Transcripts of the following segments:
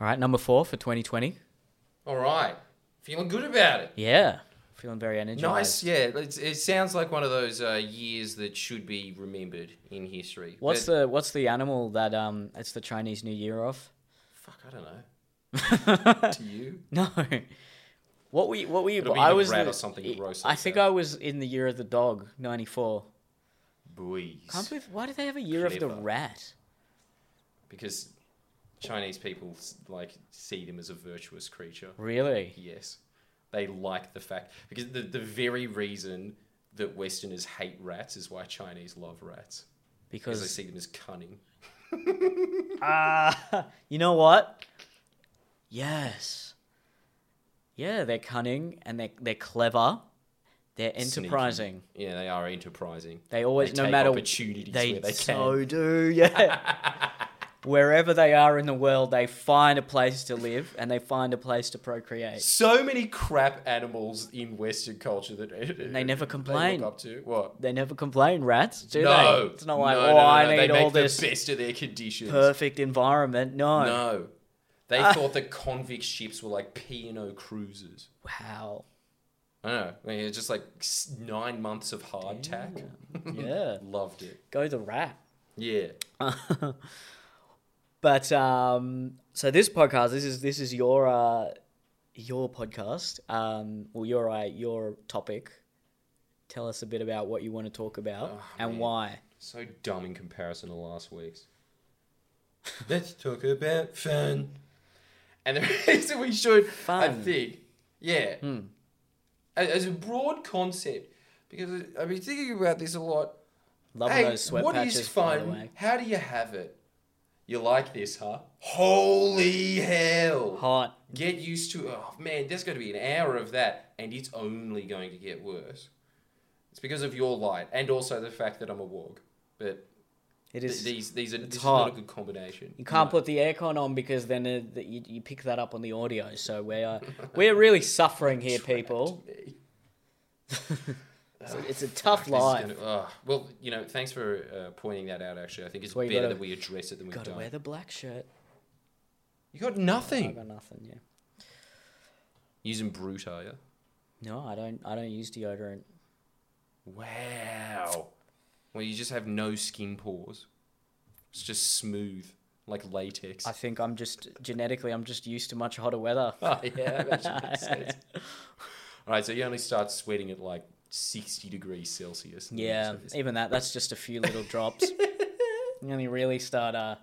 All right, number four for 2020. All right. Feeling good about it. Yeah, feeling very energized. Nice, yeah. It's, it sounds like one of those uh, years that should be remembered in history. What's But- the What's the animal that um? It's the Chinese New Year of? Fuck, I don't know. to you? No. What we what we It'll be I the was rat or something I- gross I like think that. I was in the year of the dog, ninety four. Boys. Can't believe why do they have a year of the Clever. rat? Because Chinese people like see them as a virtuous creature. Really? Yes. They like the fact because the the very reason that Westerners hate rats is why Chinese love rats. Because they see them as cunning. ah, you know what? Yes. Yeah, they're cunning and they they're clever. They're Sneaky. enterprising. Yeah, they are enterprising. They always, They no matter opportunities they, where they so do. Yeah. Wherever they are in the world, they find a place to live and they find a place to procreate. So many crap animals in Western culture that They never complain. look up to what? They never complain, rats, do no, they? It's not like, no, oh, no, no, I need they all this the best of their conditions. perfect environment. No. No, they Ah. thought that convict ships were like P and O cruisers. Wow. I don't know. I mean, it's just like nine months of hardtack. Yeah. Loved it. Go the rat. Yeah. But um, so this podcast, this is this is your uh, your podcast, um, or your uh, your topic. Tell us a bit about what you want to talk about Oh, and man. why. So dumb in comparison to last week's. Let's talk about fun. And the reason we should, I Fun. think, yeah, Hmm. as, as a broad concept, because I've been thinking about this a lot. Loving hey, those sweat what patches. is fun? How do you have it? You like this, huh? Holy hell! Hot. Get used to. Oh man, there's going to be an hour of that, and it's only going to get worse. It's because of your light, and also the fact that I'm a wog. But it is th- these these are this is not a good combination. You can't put the aircon on because then uh, the, you, you pick that up on the audio. So we're we're really suffering here, people. It's a, it's a tough This is life. gonna- ugh. well, you know, thanks for uh, pointing that out. Actually, I think it's why you better gotta- that we address it than we've Got to don't. wear the black shirt. You got I nothing. got nothing. Yeah. Using Brut, are you? No, I don't. I don't use deodorant. Wow. Well, you just have no skin pores. It's just smooth, like latex. I think I'm just genetically, I'm just used to much hotter weather. Oh, yeah, that should make sense. All right, so you only start sweating at like 60 degrees Celsius. Yeah, even that, that's just a few little drops. you only really start uh,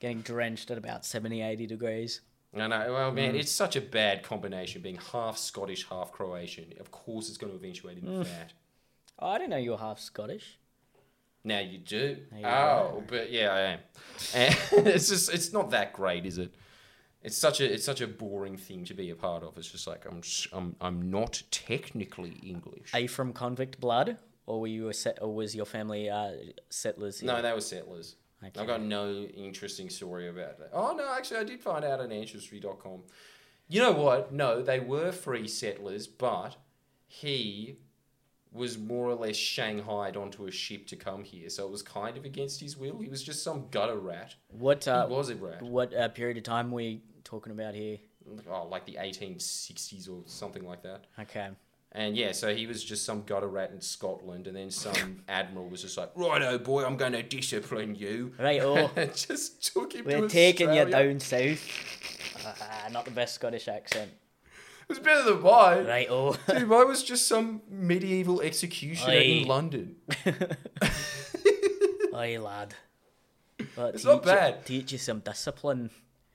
getting drenched at about 70, 80 degrees. I know. Well, man, Mm. it's such a bad combination being half Scottish, half Croatian. Of course, it's going to eventuate in Mm. fat. Oh, I didn't know you were half Scottish. Now you do. You oh, but yeah, I am. It's just it's not that great, is it? It's such a it's such a boring thing to be a part of. It's just like I'm s- I'm I'm not technically English. Are you from convict blood, or were you a set, or was your family uh, settlers? Here? No, they were settlers. Okay. I've got no interesting story about that. Oh no, actually, I did find out on ancestry.com. You know what? No, they were free settlers, but he was more or less shanghaied onto a ship to come here, so it was kind of against his will. He was just some gutter rat. What uh, he was a rat. what uh, period of time were we talking about here? Oh, like the 1860s or something like that. Okay. And yeah, so he was just some gutter rat in Scotland, and then some admiral was just like, "Righto, boy, I'm going to discipline you." Right, oh, and just took him we're to taking you down south. Uh, not the best Scottish accent. It was better than mine. Right, oh. Dude, mine was just some medieval executioner in London. Aye, lad. But It's not teach you- bad. teach you some discipline.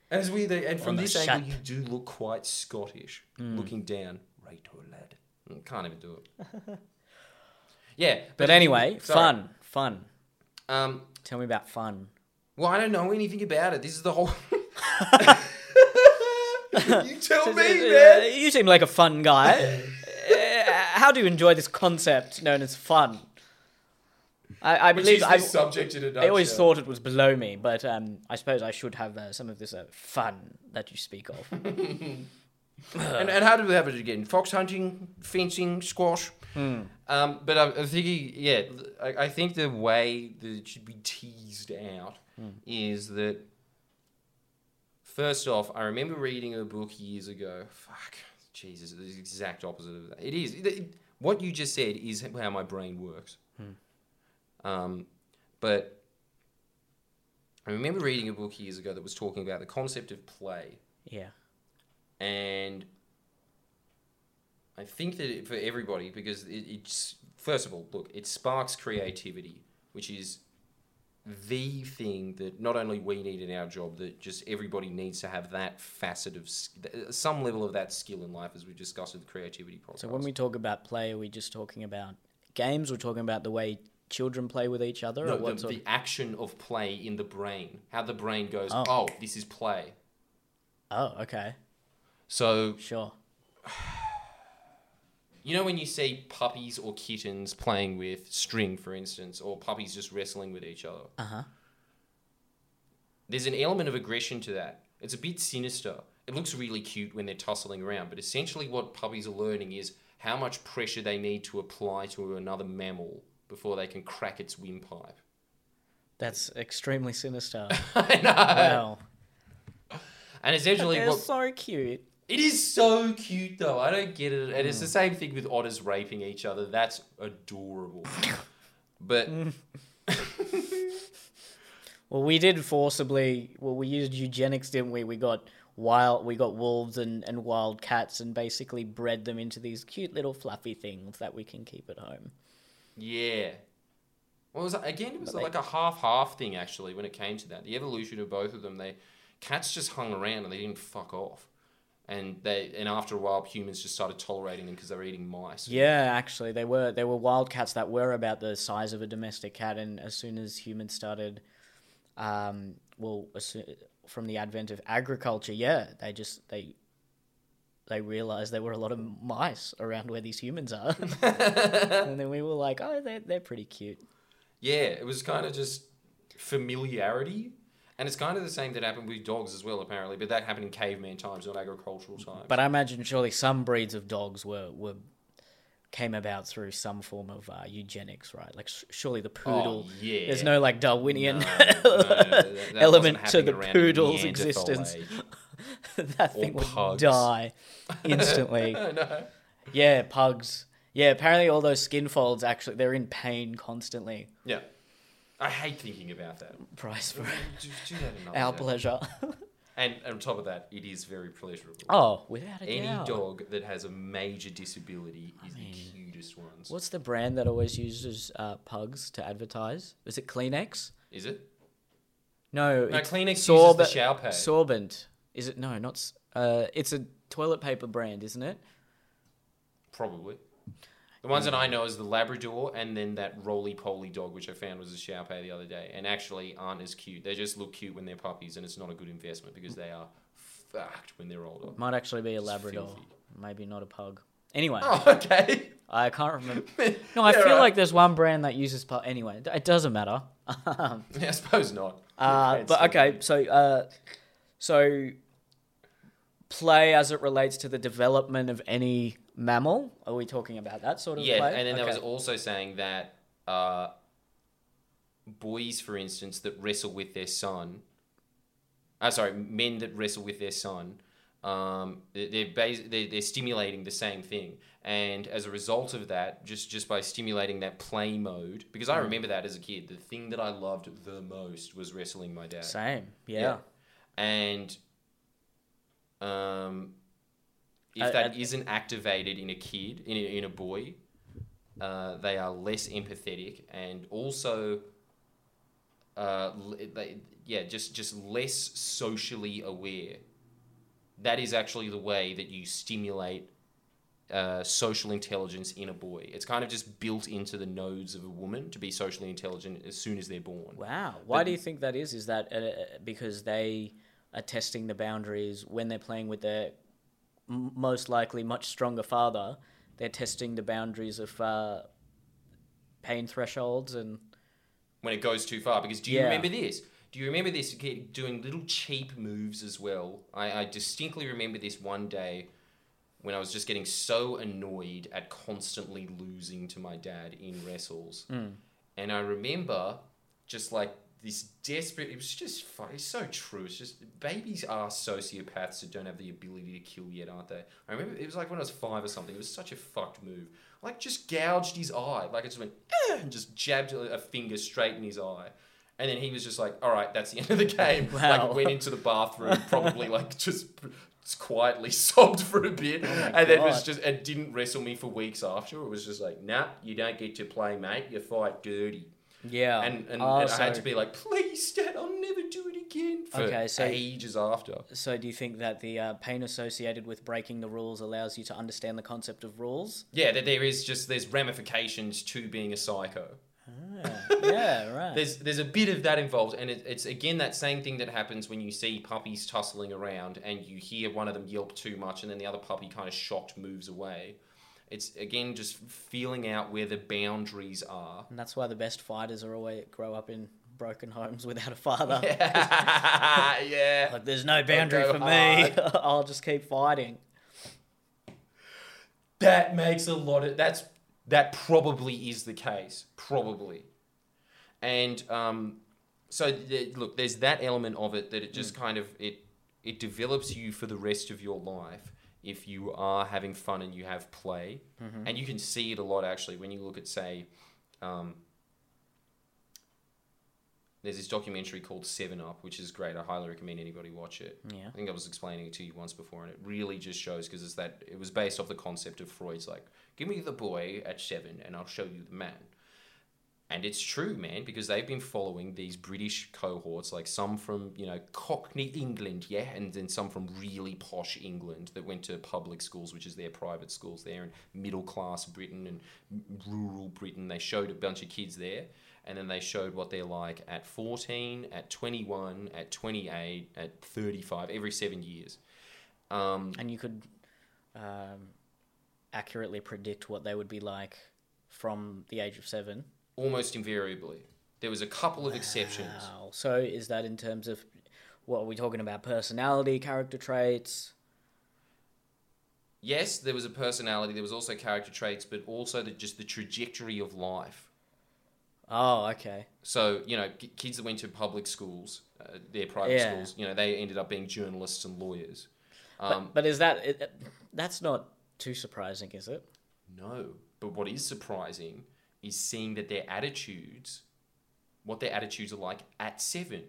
As we, the, and from this angle, you do look quite Scottish, Hmm. looking down. Right, oh, lad. Mm, Can't even do it. yeah, But anyway, sorry. fun, fun. Um, Tell me about fun. well, I don't know anything about it. This is the whole. you tell me, man. You seem like a fun guy. Uh, How do you enjoy this concept known as fun? I, I Which believe is I, this subject in a I always nutshell. thought it was below me, but um, I suppose I should have uh, some of this uh, fun that you speak of. and, and how do we have it again? Fox hunting, fencing, squash. Hmm. Um, but I'm, I'm thinking, yeah, I, I think the way that it should be teased out Hmm. is that First off, I remember reading a book years ago. Fuck, Jesus, It's the exact opposite of that. It is it- what you just said is how my brain works. Um, but I remember reading a book years ago that was talking about the concept of play, Yeah. and I think that it, for everybody, because it, it's first of all, look, it sparks creativity, which is the thing that not only we need in our job, that just everybody needs to have that facet of uh, some level of that skill in life, as we discussed with the creativity podcast. So when we talk about play, are we just talking about games? We're talking about the way children play with each other, no, the, the action of play in the brain, how the brain goes, Oh. oh, this is play. Oh, okay, So sure. You know when you see puppies or kittens playing with string, for instance, or puppies just wrestling with each other? Uh huh. There's an element of aggression to that. It's a bit sinister. It looks really cute when they're tussling around, but essentially what puppies are learning is how much pressure they need to apply to another mammal before they can crack its windpipe. That's extremely sinister. I know. wow. And essentially, They're what so cute. It is so cute though. I don't get it, and it's the mm. same thing with otters raping each other. That's adorable. But Well, we did forcibly. Well, we used eugenics, didn't we? We got wild. We got wolves and, and wild cats, and basically bred them into these cute little fluffy things that we can keep at home. Yeah. Well, it was, again, it was But they- like a half-half thing actually when it came to that. The evolution of both of them, they cats just hung around and they didn't fuck off, and they and after a while humans just started tolerating them because they were eating mice. Yeah, actually, they were they were wild cats that were about the size of a domestic cat, and as soon as humans started, um, well, from the advent of agriculture, yeah, they just they they realized there were a lot of mice around where these humans are, and then we were like, oh, they're they're pretty cute. Yeah, it was kind of just familiarity, and it's kind of the same that happened with dogs as well, apparently. But that happened in caveman times, not agricultural times. But I imagine surely some breeds of dogs were were came about through some form of uh, eugenics, right? Like sh- surely the poodle. Oh, yeah. There's no like Darwinian No, no, that- that element to the poodle's existence. that Or thing would pugs. die instantly. no. yeah, pugs. Yeah, apparently all those skin folds actually they're in pain constantly. Yeah. I hate thinking about that. Price for Do, do that our day. pleasure. And on top of that, it is very pleasurable. oh, without a Any doubt. dog that has a major disability is the cutest ones. What's the brand that always uses uh, pugs to advertise? Is it Kleenex? Is it? No, No, it's Kleenex uses Sorb- the shower pad. Sorbent. Is it? No, not. Uh, it's a toilet paper brand, isn't it? Probably. The ones that I know is the Labrador and then that roly poly dog, which I found was a Shar Pei the other day, and actually aren't as cute. They just look cute when they're puppies, and it's not a good investment because they are fucked when they're older. Might actually be a Labrador. filthy. Maybe not a pug. Anyway, Oh, okay. I can't remember. No, I Yeah, feel right. like there's one brand that uses pug. Anyway, it doesn't matter. Um, Yeah, I suppose not. Uh, but okay, so uh, so play as it relates to the development of any mammal. Are we talking about that sort of Yeah, and then there was also saying that uh, boys, for instance, that wrestle with their son. Uh, sorry, men that wrestle with their son. Um, they- they're, bas- they're they're stimulating the same thing, and as a result of that, just just by stimulating that play mode, because Mm. I remember that as a kid, the thing that I loved the most was wrestling my dad. same. Yeah. Yeah. And um, if I- that not activated in a kid, in a, in a boy, uh, they are less empathetic and also, uh, they, yeah, just just less socially aware. That is actually the way that you stimulate uh, social intelligence in a boy. It's kind of just built into the nodes of a woman to be socially intelligent as soon as they're born. Wow. Why But- do you think that is? Is that uh, because they are testing the boundaries when they're playing with their m- most likely much stronger father? They're testing the boundaries of uh, pain thresholds and when it goes too far. Because do you Yeah. remember this? Do you remember this kid doing little cheap moves as well? I, I distinctly remember this one day when I was just getting so annoyed at constantly losing to my dad in wrestles. And I remember just like this desperate. It was just It's so true. It's just babies are sociopaths that don't have the ability to kill yet, aren't they? I remember it was like when I was five or something. It was such a fucked move. Like just gouged his eye. Like it just went "Eh," and just jabbed a finger straight in his eye. And then he was just like, "All right, that's the end of the game." Wow. Like went into the bathroom, probably like just quietly sobbed for a bit, my and then was just and didn't wrestle me for weeks after. It was just like, "Nah, you don't get to play, mate. You fight dirty." Yeah. and and, Oh, and I had to be like, please, Dad, I'll never do it again. For Okay, so- ages after. So, do you think that the uh, pain associated with breaking the rules allows you to understand the concept of rules? Yeah, that there is just there's ramifications to being a psycho. Ah, yeah, right. There's there's a bit of that involved, and it, it's again that same thing that happens when you see puppies tussling around and you hear one of them yelp too much, and then the other puppy kind of shocked moves away. It's again just feeling out where the boundaries are. and that's why the best fighters are always grow up in broken homes without a father. yeah. yeah. Like, there's no boundary for me. I'll just keep fighting. That makes a lot of that's that probably is the case, probably, and um, so th- look, there's that element of it that it just kind of it it develops you for the rest of your life if you are having fun and you have play, and you can see it a lot actually when you look at say. Um, there's this documentary called Seven Up, which is great. I highly recommend anybody watch it. Yeah. I think I was explaining it to you once before, and it really just shows because it's that it was based off the concept of Freud's like, give me the boy at seven, and I'll show you the man. And it's true, man, because they've been following these British cohorts, like some from you know Cockney England, yeah, and then some from really posh England that went to public schools, which is their private schools there, and middle class Britain and rural Britain. They showed a bunch of kids there, and then they showed what they're like at 14, at 21, at 28, at 35, every seven years. Um, And you could um, accurately predict what they would be like from the age of seven. Almost invariably. There was a couple of exceptions. Wow. So, is that in terms of what are we talking about? Personality, character traits? Yes, there was a personality. There was also character traits, but also the, just the trajectory of life. Oh, okay. So you know, k- kids that went to public schools, uh, their private Yeah. schools, you know, they ended up being journalists and lawyers. But, Um, but is that it- that's not too surprising, is it? no, but what is surprising is seeing that their attitudes, what their attitudes are like at seven.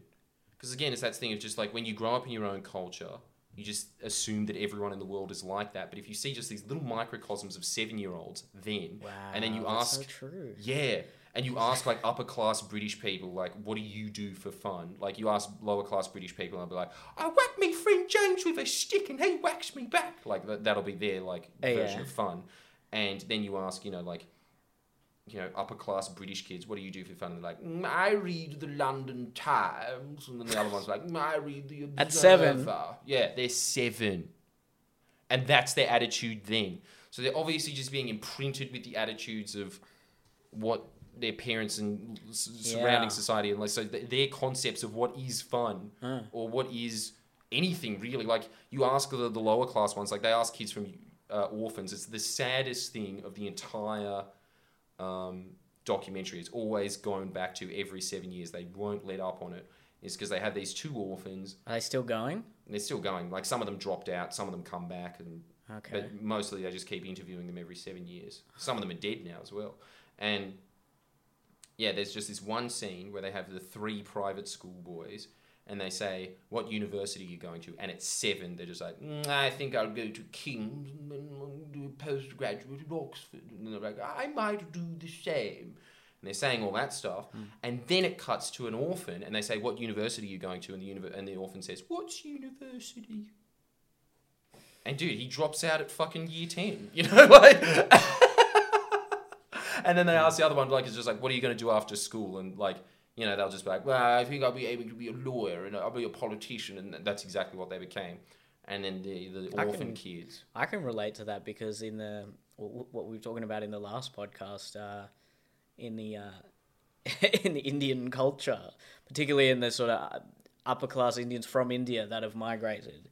Because again, it's that thing of just like when you grow up in your own culture, you just assume that everyone in the world is like that. But if you see just these little microcosms of seven-year-olds, then Wow. and then you that's ask So true. Yeah. And you ask like upper class British people, like, what do you do for fun? Like you ask lower class British people, and they'll be like, I whack me friend James with a stick and he whacks me back. Like that, that'll be their like Yeah. version of fun. And then you ask, you know, like, you know, upper class British kids, what do you do for fun? And they're like, "Mm, I read the London Times. And then the other one's like, "Mm, I read the Observer. At seven. Yeah, they're seven. And that's their attitude then. So they're obviously just being imprinted with the attitudes of what their parents and surrounding Yeah. society and like so th- their concepts of what is fun Mm. or what is anything really like you ask the, the lower class ones like they ask kids from uh, orphans it's the saddest thing of the entire um, documentary it's always going back to every seven years they won't let up on it is because they have these two orphans Are they still going? they're still going like some of them dropped out some of them come back and Okay. but mostly they just keep interviewing them every seven years. Some of them are dead now as well. And yeah, there's just this one scene where they have the three private school boys and they say, What university are you going to? And at seven, they're just like, "Mm, I think I'll go to King's and do a postgraduate at Oxford. And they're like, I might do the same. And they're saying all that stuff. And then it cuts to an orphan and they say, What university are you going to? And the, univer- and the orphan says, What's university? And dude, he drops out at fucking year 10. You know, like. and then they ask the other one, like, it's just like, what are you going to do after school? And, like, you know, they'll just be like, well, I think I'll be able to be a lawyer and I'll be a politician. And that's exactly what they became. And then the, the I orphan can- kids. I can relate to that because in the what we were talking about in the last podcast, uh, in the uh, in the Indian culture, particularly in the sort of upper class Indians from India that have migrated,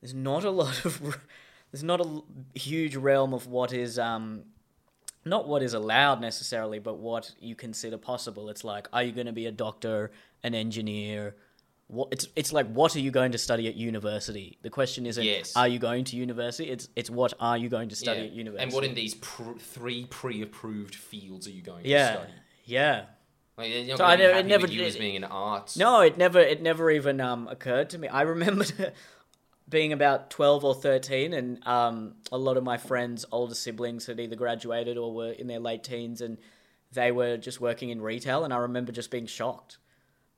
there's not a lot of there's not a huge realm of what is um, not what is allowed necessarily, but what you consider possible. It's like, are you going to be a doctor, an engineer? What it's it's like, what are you going to study at university? The question isn't, Yes. are you going to university? It's it's what are you going to study Yeah. at university? And what in these pr- three pre-approved fields are you going to yeah, study? yeah. Like, So I never- it never you did- as being an arts. No, it never it never even um, occurred to me. I remember being about twelve or thirteen, and um, a lot of my friends' older siblings had either graduated or were in their late teens, and they were just working in retail. And I remember just being shocked.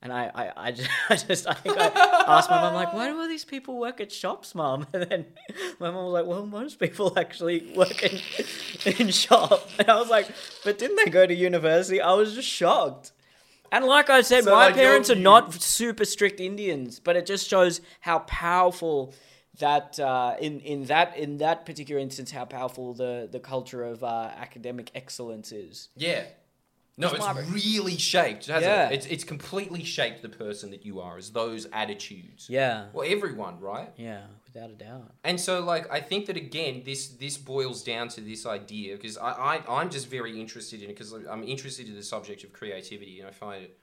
And I, I, I just, I just, I think I asked my mum, like, why do all these people work at shops, mum? And then my mum was like, well, most people actually work in, in shop. And I was like, but didn't they go to university? I was just shocked. And like I said, So, my like, parents are not super strict Indians, but it just shows how powerful that uh, in in that in that particular instance, how powerful the the culture of uh, academic excellence is. Yeah. No, It's it's really shaped, hasn't Yeah. it? It's, it's completely shaped the person that you are, as those attitudes. Yeah, Well, everyone, right? yeah, without a doubt. And so, like, I think that again, this this boils down to this idea because I, I I'm just very interested in it because I'm interested in the subject of creativity, and I find it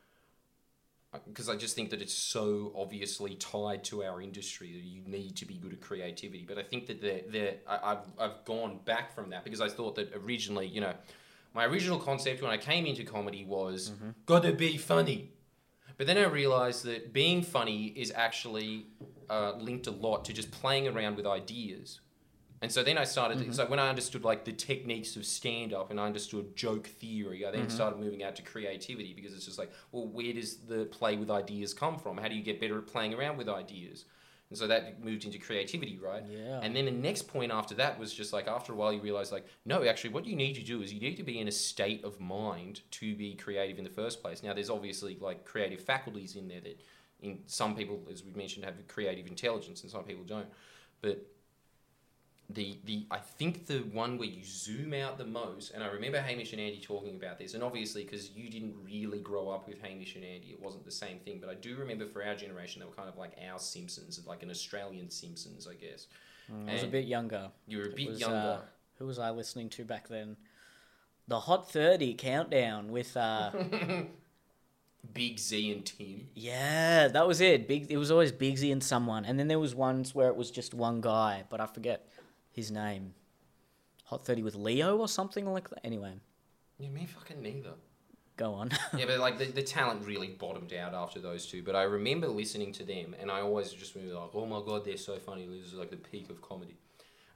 uh, because I just think that it's so obviously tied to our industry that you need to be good at creativity. But I think that the the I, I've I've gone back from that because I thought that originally, you know, my original concept when I came into comedy was mm-hmm. gotta be funny. But then I realized that being funny is actually uh, linked a lot to just playing around with ideas. And so then I started, so when I understood like the techniques of stand up and I understood joke theory, I then started moving out to creativity because it's just like, well, where does the play with ideas come from? How do you get better at playing around with ideas? And so that moved into creativity, right? Yeah. And then the next point after that was just like, after a while, you realize, like, no, actually, what you need to do is you need to be in a state of mind to be creative in the first place. Now, there's obviously like creative faculties in there that, in some people, as we mentioned, have creative intelligence and some people don't. But the the I think the one where you zoom out the most, and I remember Hamish and Andy talking about this, and obviously because you didn't really grow up with Hamish and Andy, it wasn't the same thing. But I do remember for our generation, they were kind of like our Simpsons, like an Australian Simpsons, I guess. I was a bit younger. You were a It bit was, younger. uh, who was I listening to back then? The Hot 30 countdown with uh Big Z and Tim. yeah, that was it. Big it was always Big Z and someone. And then there was ones where it was just one guy, but I forget his name. Hot 30 with Leo or something like that. Anyway, Yeah, me fucking neither. go on. yeah, but like the, the talent really bottomed out after those two. But I remember listening to them, and I always just remember like, oh my god, they're so funny. This is like the peak of comedy,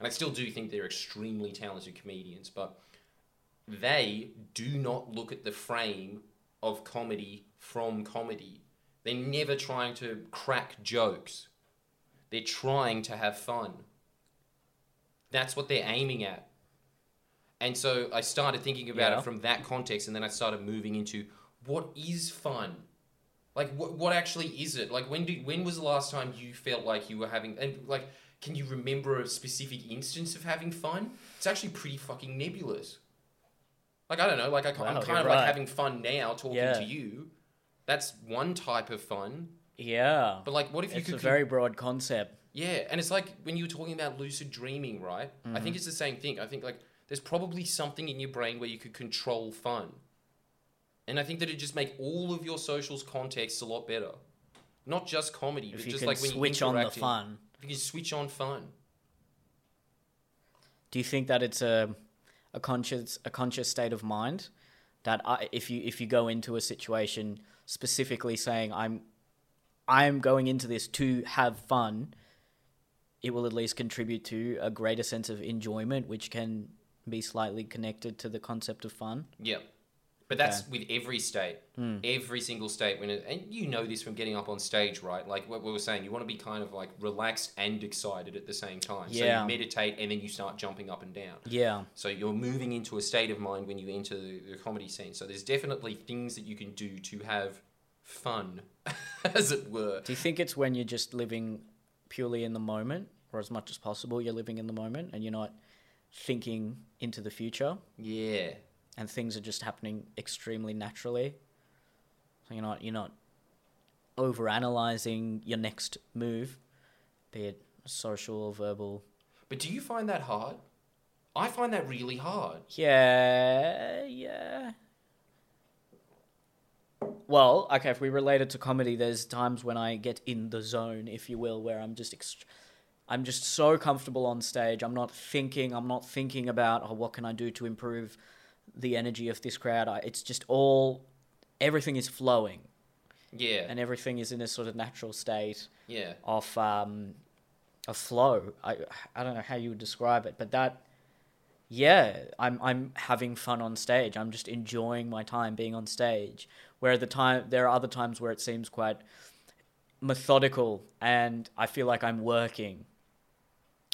and I still do think they're extremely talented comedians. But they do not look at the frame of comedy from comedy. They're never trying to crack jokes. They're trying to have fun. That's what they're aiming at. And so I started thinking about Yeah. it from that context, and then I started moving into what is fun. Like what what actually is it? Like when do when was the last time you felt like you were having and like can you remember a specific instance of having fun? It's actually pretty fucking nebulous. Like I don't know, like I, Wow, you're kind of like having fun now talking Yeah. to you. That's one type of fun. yeah. But like what if you It's could a very broad concept. yeah, and it's like when you were talking about lucid dreaming, right? I Mm-hmm. think it's the same thing. I think like there's probably something in your brain where you could control fun. And I think that it just make all of your socials contexts a lot better. Not just comedy, If but just like when you switch on the fun. If you can switch on fun. Do you think that it's a a conscious a conscious state of mind that I, if you if you go into a situation specifically saying I'm I'm going into this to have fun, it will at least contribute to a greater sense of enjoyment, which can be slightly connected to the concept of fun. Yeah. But that's with every state, hmm. every single state. When it, and you know this from getting up on stage, right? Like what we were saying, you want to be kind of like relaxed and excited at the same time. Yeah. So you meditate and then you start jumping up and down. Yeah, So you're moving into a state of mind when you enter the, the comedy scene. So there's definitely things that you can do to have fun, as it were. Do you think it's when you're just living purely in the moment, or as much as possible, you're living in the moment and you're not thinking into the future, Yeah. And things are just happening extremely naturally? So you're not you're not over analyzing your next move, be it social or verbal. But do you find that hard? I find that really hard. Yeah, yeah. Well, okay, if we relate it to comedy, there's times when I get in the zone, if you will, where I'm just ext- I'm just so comfortable on stage. I'm not thinking, I'm not thinking about, oh, what can I do to improve the energy of this crowd? I, it's just all everything is flowing Yeah, and everything is in this sort of natural state yeah, of um of flow. I I don't know how you would describe it, but that yeah, I'm I'm having fun on stage. I'm just enjoying my time being on stage. Where at the time there are other times where it seems quite methodical and I feel like I'm working.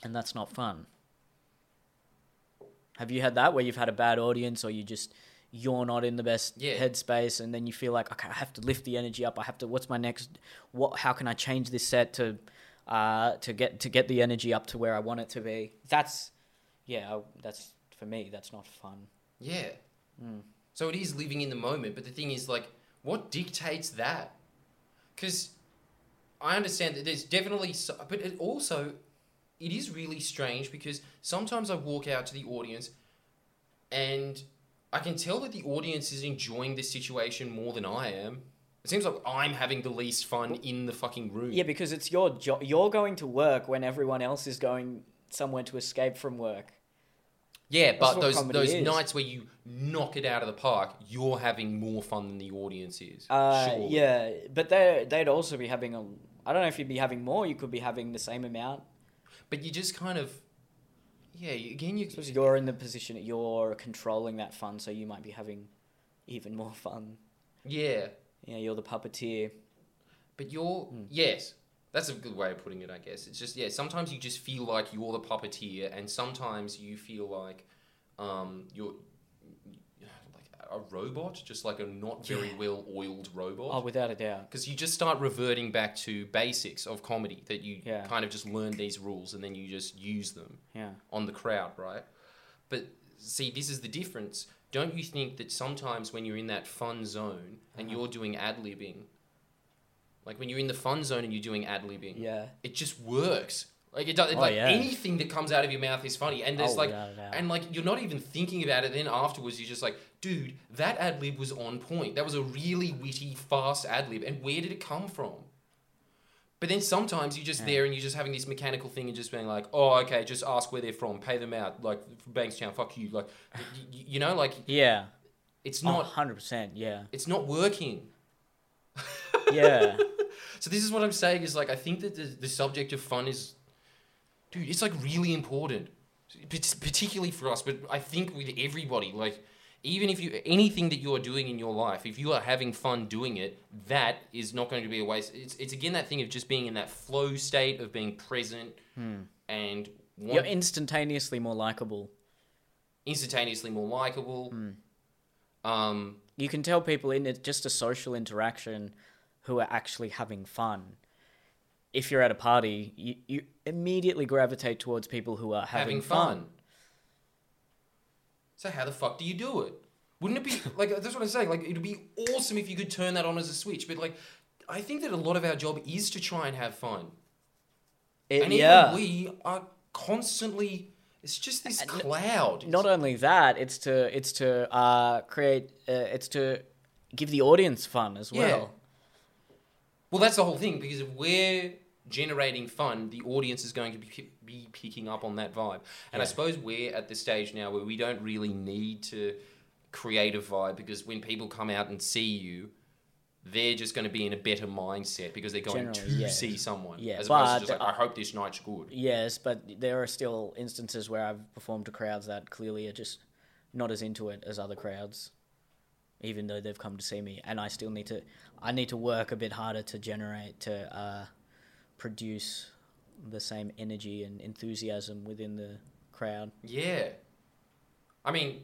And that's not fun. Have you had that where you've had a bad audience or you just you're not in the best Yeah. headspace and then you feel like okay, I have to lift the energy up. I have to what's my next what how can I change this set to uh to get to get the energy up to where I want it to be. That's yeah, I- that's for me that's not fun. yeah. Mm. So it is living in the moment, but the thing is, like, what dictates that? Because I understand that there's definitely, so, but it also, it is really strange because sometimes I walk out to the audience and I can tell that the audience is enjoying this situation more than I am. It seems like I'm having the least fun in the fucking room. Yeah, because it's your job. You're going to work when everyone else is going somewhere to escape from work. Yeah, but those those is. nights where you knock it out of the park, you're having more fun than the audience is. Uh, Surely. yeah, but they they'd also be having a. I don't know if you'd be having more. You could be having the same amount. But you just kind of, yeah. you- Again, you Because you're in the position that you're controlling that fun, so you might be having even more fun. yeah. Yeah, you're the puppeteer. But you're Hmm. yes, that's a good way of putting it. I guess it's just yeah. Sometimes you just feel like you're the puppeteer, and sometimes you feel like um, you're a robot, just like a not very Yeah. well oiled robot. Oh, without a doubt. Because you just start reverting back to basics of comedy that you Yeah. kind of just learn these rules and then you just use them. Yeah. on the crowd, right? But see, this is the difference. Don't you think that sometimes when you're in that fun zone and Uh-huh. you're doing ad libbing, like when you're in the fun zone and you're doing ad libbing, Yeah. it just works. Like it does. Oh, like yeah. anything that comes out of your mouth is funny, and there's Oh, like, a doubt. and like you're not even thinking about it. Then afterwards, you're just like, dude, that ad lib was on point. That was a really witty, fast ad lib, and where did it come from? But then sometimes you're just Yeah. there and you're just having this mechanical thing and just being like, oh, okay, just ask where they're from, pay them out, like Bankstown, fuck you, like, y- y- you know, like Yeah. it's Not hundred percent. Yeah. it's not working. Yeah. So this is what I'm saying is like I think that the, the subject of fun is, dude, it's like really important, particularly for us. But I think with everybody, like even if you anything that you are doing in your life, if you are having fun doing it, that is not going to be a waste. It's it's again that thing of just being in that flow state of being present and want, You're instantaneously more likable. instantaneously more likable. Um, You can tell people in just a social interaction who are actually having fun. If you're at a party, you, you immediately gravitate towards people who are having, having fun. So how the fuck do you do it? Wouldn't it be like that's what I'm saying? Like it'd be awesome if you could turn that on as a switch, but like I think that a lot of our job is to try and have fun, It- and yeah. even we are constantly. It's just this And cloud. Not only that, it's to it's to uh, create uh, it's to give the audience fun as Yeah. well. Well, that's the whole thing because if we're generating fun, the audience is going to be, be picking up on that vibe. And I suppose we're at the stage now where we don't really need to create a vibe because when people come out and see you, they're just going to be in a better mindset because they're going Generally, to yes. see someone. Yeah, as opposed to just like, uh, I hope this night's good. Yes, but there are still instances where I've performed to crowds that clearly are just not as into it as other crowds, even though they've come to see me, and I still need to I need to work a bit harder to generate to uh, produce the same energy and enthusiasm within the crowd. Yeah. I mean,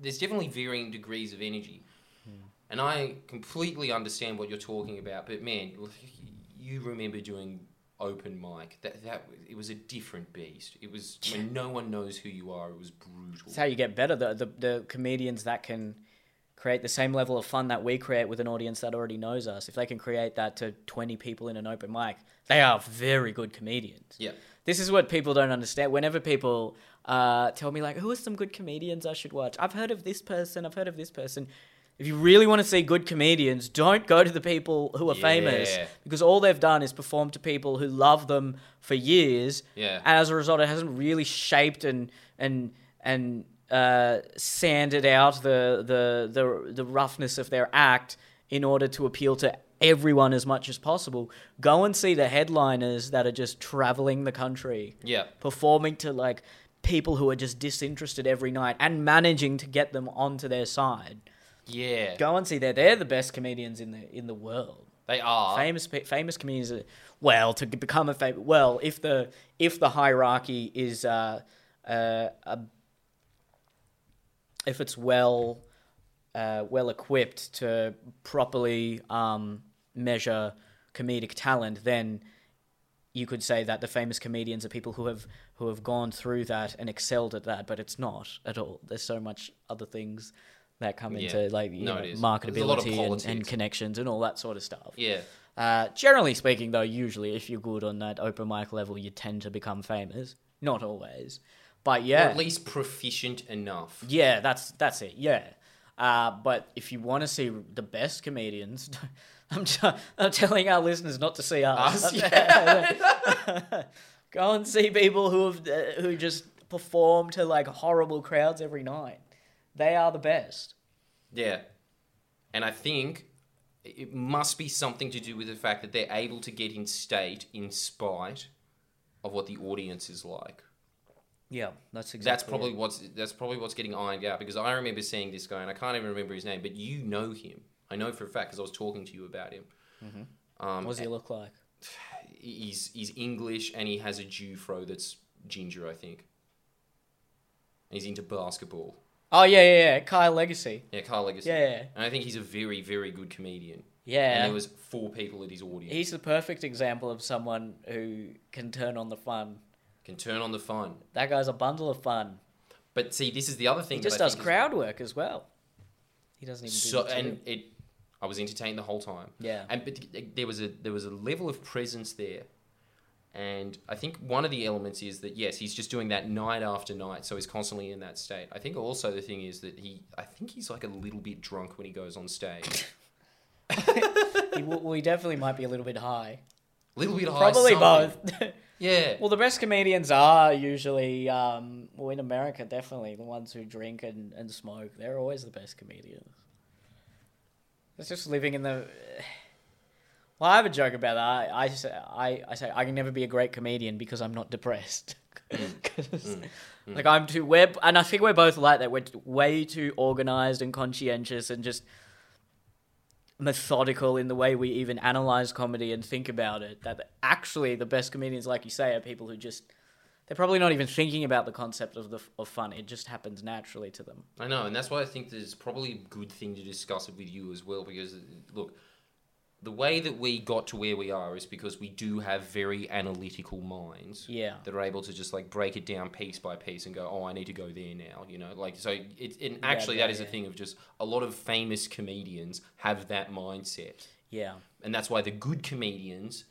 there's definitely varying degrees of energy. Hmm. And I completely understand what you're talking about, but man, you remember doing open mic. That that it was a different beast. It was when no one knows who you are, it was brutal. It's how you get better. The, the the comedians that can create the same level of fun that we create with an audience that already knows us. If they can create that to twenty people in an open mic, they are very good comedians. Yeah. This is what people don't understand. Whenever people uh, tell me like, "Who are some good comedians I should watch?" I've heard of this person. I've heard of this person. If you really want to see good comedians, don't go to the people who are famous because all they've done is perform to people who love them for years. Yeah. And as a result, it hasn't really shaped and and and uh, sanded out the, the the the roughness of their act in order to appeal to everyone as much as possible. Go and see the headliners that are just traveling the country, Yeah. performing to like people who are just disinterested every night and managing to get them onto their side. Yeah. Go and see that they're the best comedians in the in the world They are. famous famous comedians are- well to become a famous well if the if the hierarchy is uh, uh, a, if it's well uh, well equipped to properly um, measure comedic talent then you could say that the famous comedians are people who have who have gone through that and excelled at that but it's not at all there's so much other things that come Yeah. into like you No, know, it is. There's a lot of marketability and, and connections and all that sort of stuff Yeah. uh, generally speaking, though, usually if you're good on that open mic level, you tend to become famous. Not always, but Or yeah, at least proficient enough. yeah, that's that's it. Yeah, uh, but if you want to see the best comedians, I'm t- I'm telling our listeners not to see us. Us, yeah. Go and see people who have uh, who just perform to like horrible crowds every night. They are the best. Yeah. And I think it must be something to do with the fact that they're able to get in state in spite of what the audience is like. Yeah, that's exactly. That's probably what's that's probably what's getting ironed out because I remember seeing this guy and I can't even remember his name, but you know him. I know for a fact because I was talking to you about him. Um, What does he look like? he's he's English and he has a Jew fro that's ginger, I think. And he's into basketball. Oh yeah, yeah, yeah. Kyle Legacy. Yeah, Kyle Legacy. Yeah, yeah. And I think he's a very, very good comedian. Yeah. And there was four people at his audience. He's the perfect example of someone who can turn on the fun. Can turn on the fun. That guy's a bundle of fun. But see, this is the other thing. He just does think is- crowd work as well. He doesn't even So do and it, I was entertained the whole time. Yeah. And but there was a there was a level of presence there, and I think one of the elements is that yes, he's just doing that night after night, so he's constantly in that state. I think also the thing is that he, I think he's like a little bit drunk when he goes on stage. he, well, he definitely might be a little bit high. A little bit high. Probably something. both. Yeah. well, the best comedians are usually, um, well, in America, definitely the ones who drink and, and smoke. They're always the best comedians. It's just living in the. Well, I have a joke about that. I, I, say, I, I say I can never be a great comedian because I'm not depressed. Mm. 'Cause, mm. Mm. Like I'm too we're and I think we're both like that. We're way too organized and conscientious and just methodical in the way we even analyze comedy and think about it. That actually the best comedians, like you say, are people who just they're probably not even thinking about the concept of the of fun. It just happens naturally to them. I know, and that's why I think there's probably a good thing to discuss it with you as well. Because look, the way that we got to where we are is because we do have very analytical minds. Yeah. that are able to just like break it down piece by piece and go, oh, I need to go there now, you know, like so. It, and actually, yeah, that is a thing of just a lot of famous comedians have that mindset, Yeah. and that's why the good comedians,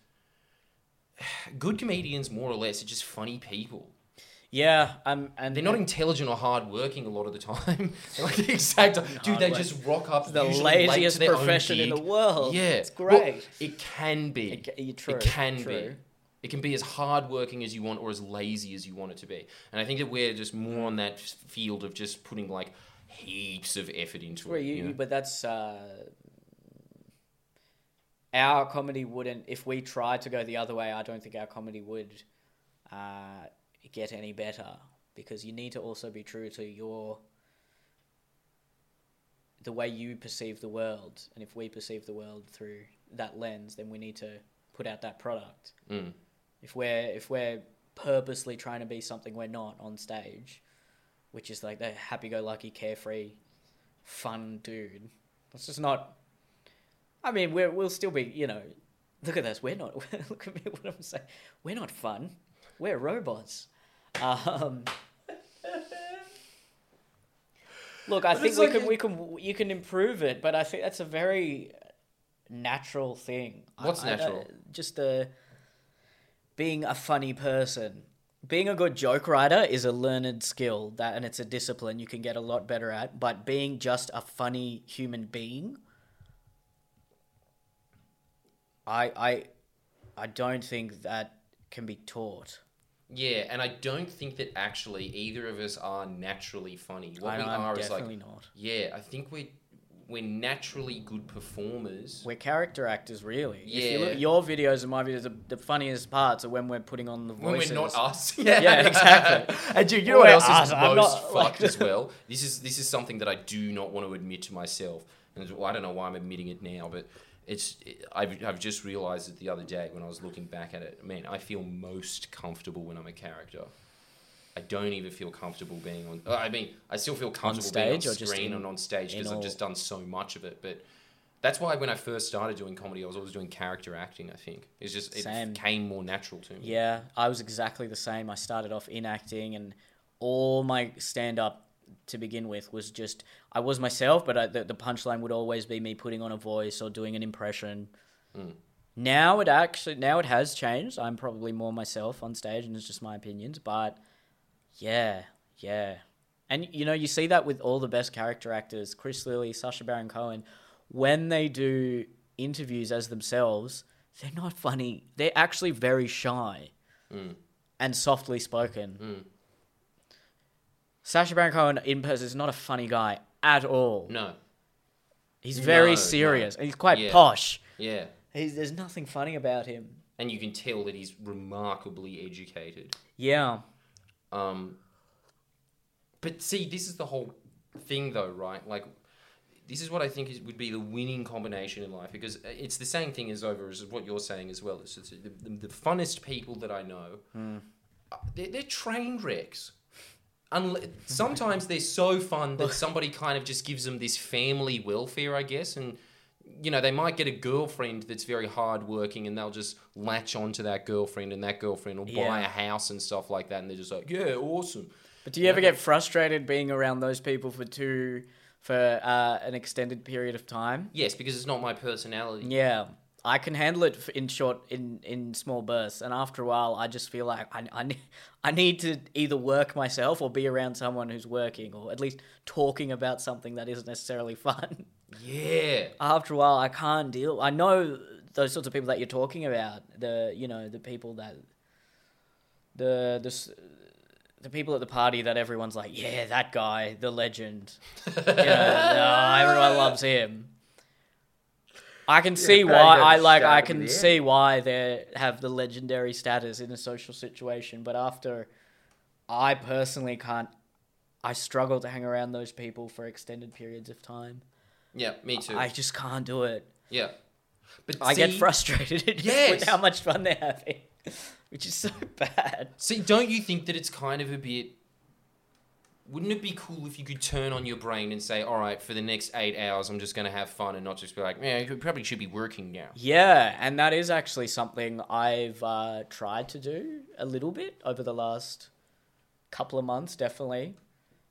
good comedians, more or less, are just funny people. Yeah. Um. And They're not intelligent or hardworking a lot of the time. They're like the exact dude. They just rock up. the usually late to laziest profession in the world. Yeah, It's Well, great. it can be. It ca- true, it can true. be. It can be as hardworking as you want or as lazy as you want it to be. And I think that we're just more on that field of just putting like heaps of effort into Well, it. you, you know? but that's uh, our comedy wouldn't. If we tried to go the other way, I don't think our comedy would uh, get any better because you need to also be true to your the way you perceive the world, and if we perceive the world through that lens, then we need to put out that product. Mm. If we're if we're purposely trying to be something we're not on stage, which is like the happy-go-lucky, carefree, fun dude. That's just not. I mean, we're, we'll still be, you know. Look at this We're not. look at me. What I'm saying. We're not fun. We're robots. Um, look, I But think we like can. We can. You can improve it, but I think that's a very natural thing. What's I- I- natural? just the. being a funny person. Being a good joke writer is a learned skill that and it's a discipline you can get a lot better at, but being just a funny human being I I I don't think that can be taught. Yeah, and I don't think that actually either of us are naturally funny. What I, we I'm are is like, definitely not. yeah, I think we're we're naturally good performers. We're character actors, really. If you look Yeah. at your videos and my videos, the, the funniest parts are when we're putting on the when voices. we're not us. Yeah, exactly. and you, you know what else us, is I'm most not, fucked as well? This is this is something that I do not want to admit to myself, and well, I don't know why I'm admitting it now, but it's I've I've just realized it the other day when I was looking back at it. Man, I feel most comfortable when I'm a character. I don't even feel comfortable being on. I mean, I still feel comfortable being stage or on screen in- and on stage because I've just done so much of it. But that's why when I first started doing comedy, I was always doing character acting. I think it's just it Same. came more natural to me. Yeah, I was exactly the same. I started off in acting, and all my stand up to begin with was just I was myself, but I, the, the punchline would always be me putting on a voice or doing an impression. Mm. Now it actually now it has changed. I'm probably more myself on stage, and it's just my opinions. But yeah, yeah, and you know you see that with all the best character actors, Chris Lilley, Sacha Baron Cohen, when they do interviews as themselves, they're not funny. They're actually very shy mm. and softly spoken. Mm. Sacha Baron Cohen in person is not a funny guy at all. No. He's very no. serious and he's quite Yeah. posh. Yeah. He's, there's nothing funny about him. and you can tell that he's remarkably educated. Yeah. Um, but see, this is the whole thing, though, right? Like, this is what I think is, would be the winning combination in life because it's the same thing as over as what you're saying as well. It's, it's the, the, the funnest people that I know, uh, they're, they're train wrecks. Unle- sometimes they're so fun that somebody kind of just gives them this family welfare, I guess, and you know they might get a girlfriend that's very hardworking, and they'll just latch onto that girlfriend, and that girlfriend will buy a house and stuff like that, and they're just like, yeah, awesome. But do you ever get frustrated being around those people for two for uh, an extended period of time? Yes, because it's not my personality. Yeah. I can handle it in short in in small bursts and after a while I just feel like I I, ne- I need to either work myself or be around someone who's working or at least talking about something that isn't necessarily fun. Yeah. after a while I can't deal. I know those sorts of people that you're talking about. The you know the people that the the the people at the party that everyone's like, yeah, that guy, the legend. you know, oh, everyone loves him. I can see probably why I like. I can at the see why they have the legendary status in a social situation, but after, I personally can't. I struggle to hang around those people for extended periods of time. Yeah, me too. I just can't do it. yeah. But I get see- frustrated with Yes. how much fun they're having, which is so bad. See, don't you think that it's kind of a bit. Wouldn't it be cool if you could turn on your brain and say, all right, for the next eight hours, I'm just going to have fun and not just be like, man, you probably should be working now. Yeah, and that is actually something I've uh, tried to do a little bit over the last couple of months, definitely.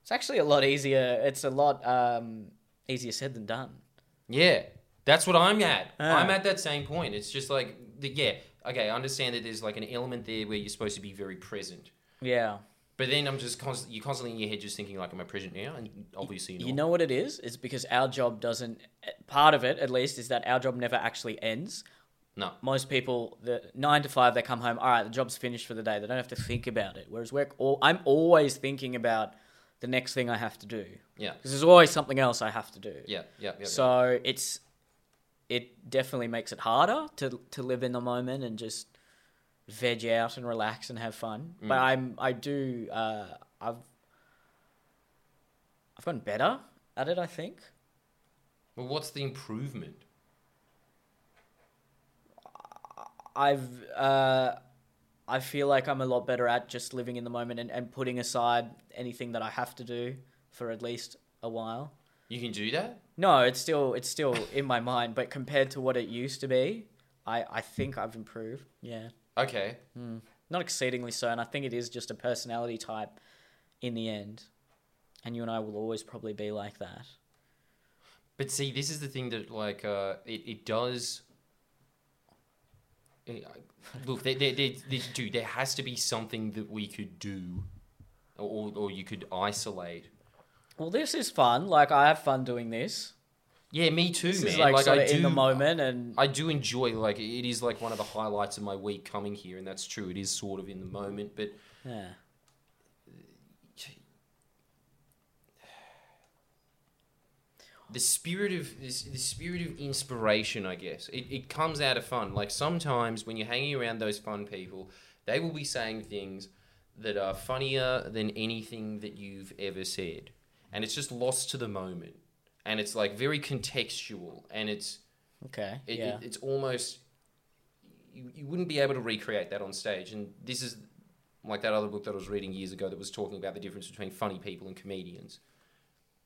It's actually a lot easier. It's a lot um, easier said than done. Yeah, that's what I'm at. Ah. I'm at that same point. It's just like, the, yeah, okay, I understand that there's like an element there where you're supposed to be very present. Yeah. But then I'm just const- you're constantly in your head just thinking like, am I present now? And obviously you're not. You know what it is? It's because our job doesn't. Part of it, at least, is that our job never actually ends. no. most people the nine to five they come home all right the job's finished for the day they don't have to think about it whereas we're all, i'm always thinking about the next thing i have to do Yeah. because there's always something else i have to do Yeah. Yeah. Yeah. so it's it definitely makes it harder to to live in the moment and just veg out and relax and have fun Mm. but i'm i do uh i've i've gotten better at it i think well, what's the improvement? I've uh, I feel like I'm a lot better at just living in the moment and, and putting aside anything that I have to do for at least a while. You can do that? No, it's still it's still in my mind, but compared to what it used to be, I, I think I've improved. Yeah. Okay. Not exceedingly so, and I think it is just a personality type in the end. And you and I will always probably be like that. But see, this is the thing that like uh, it, it does. eh, look, there, there, there, dude, there has to be something that we could do, or or you could isolate. Well, this is fun. Like I have fun doing this. Yeah, me too, This man. is like, sort I of in the moment, and I do enjoy like it is like one of the highlights of my week coming here, and that's true. It is sort of in the moment, but yeah. the spirit of this the spirit of inspiration i guess it, it comes out of fun like sometimes when you're hanging around those fun people they will be saying things that are funnier than anything that you've ever said and it's just lost to the moment and it's like very contextual and it's Okay. it, yeah. it, it's almost you, you wouldn't be able to recreate that on stage and this is like that other book that i was reading years ago that was talking about the difference between funny people and comedians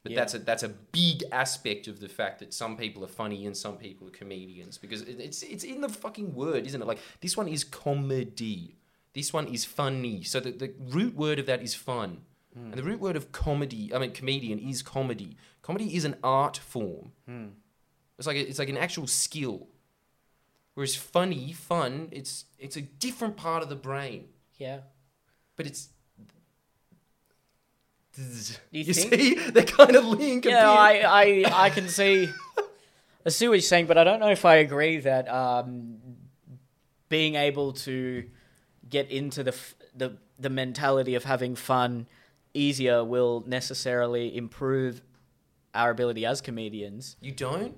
but Yeah. that's a that's a big aspect of the fact that some people are funny and some people are comedians because it, it's it's in the fucking word, isn't it? Like this one is comedy, this one is funny. So the, the root word of that is fun, and the root word of comedy, I mean comedian, is comedy. Comedy is an art form. It's like a, it's like an actual skill. Whereas funny, fun, it's it's a different part of the brain, yeah. but it's. You You, see, they kind of link. a Yeah. I, I, I can see, I see what you're saying, but I don't know if I agree that um, being able to get into the, f- the the mentality of having fun easier will necessarily improve our ability as comedians. You don't?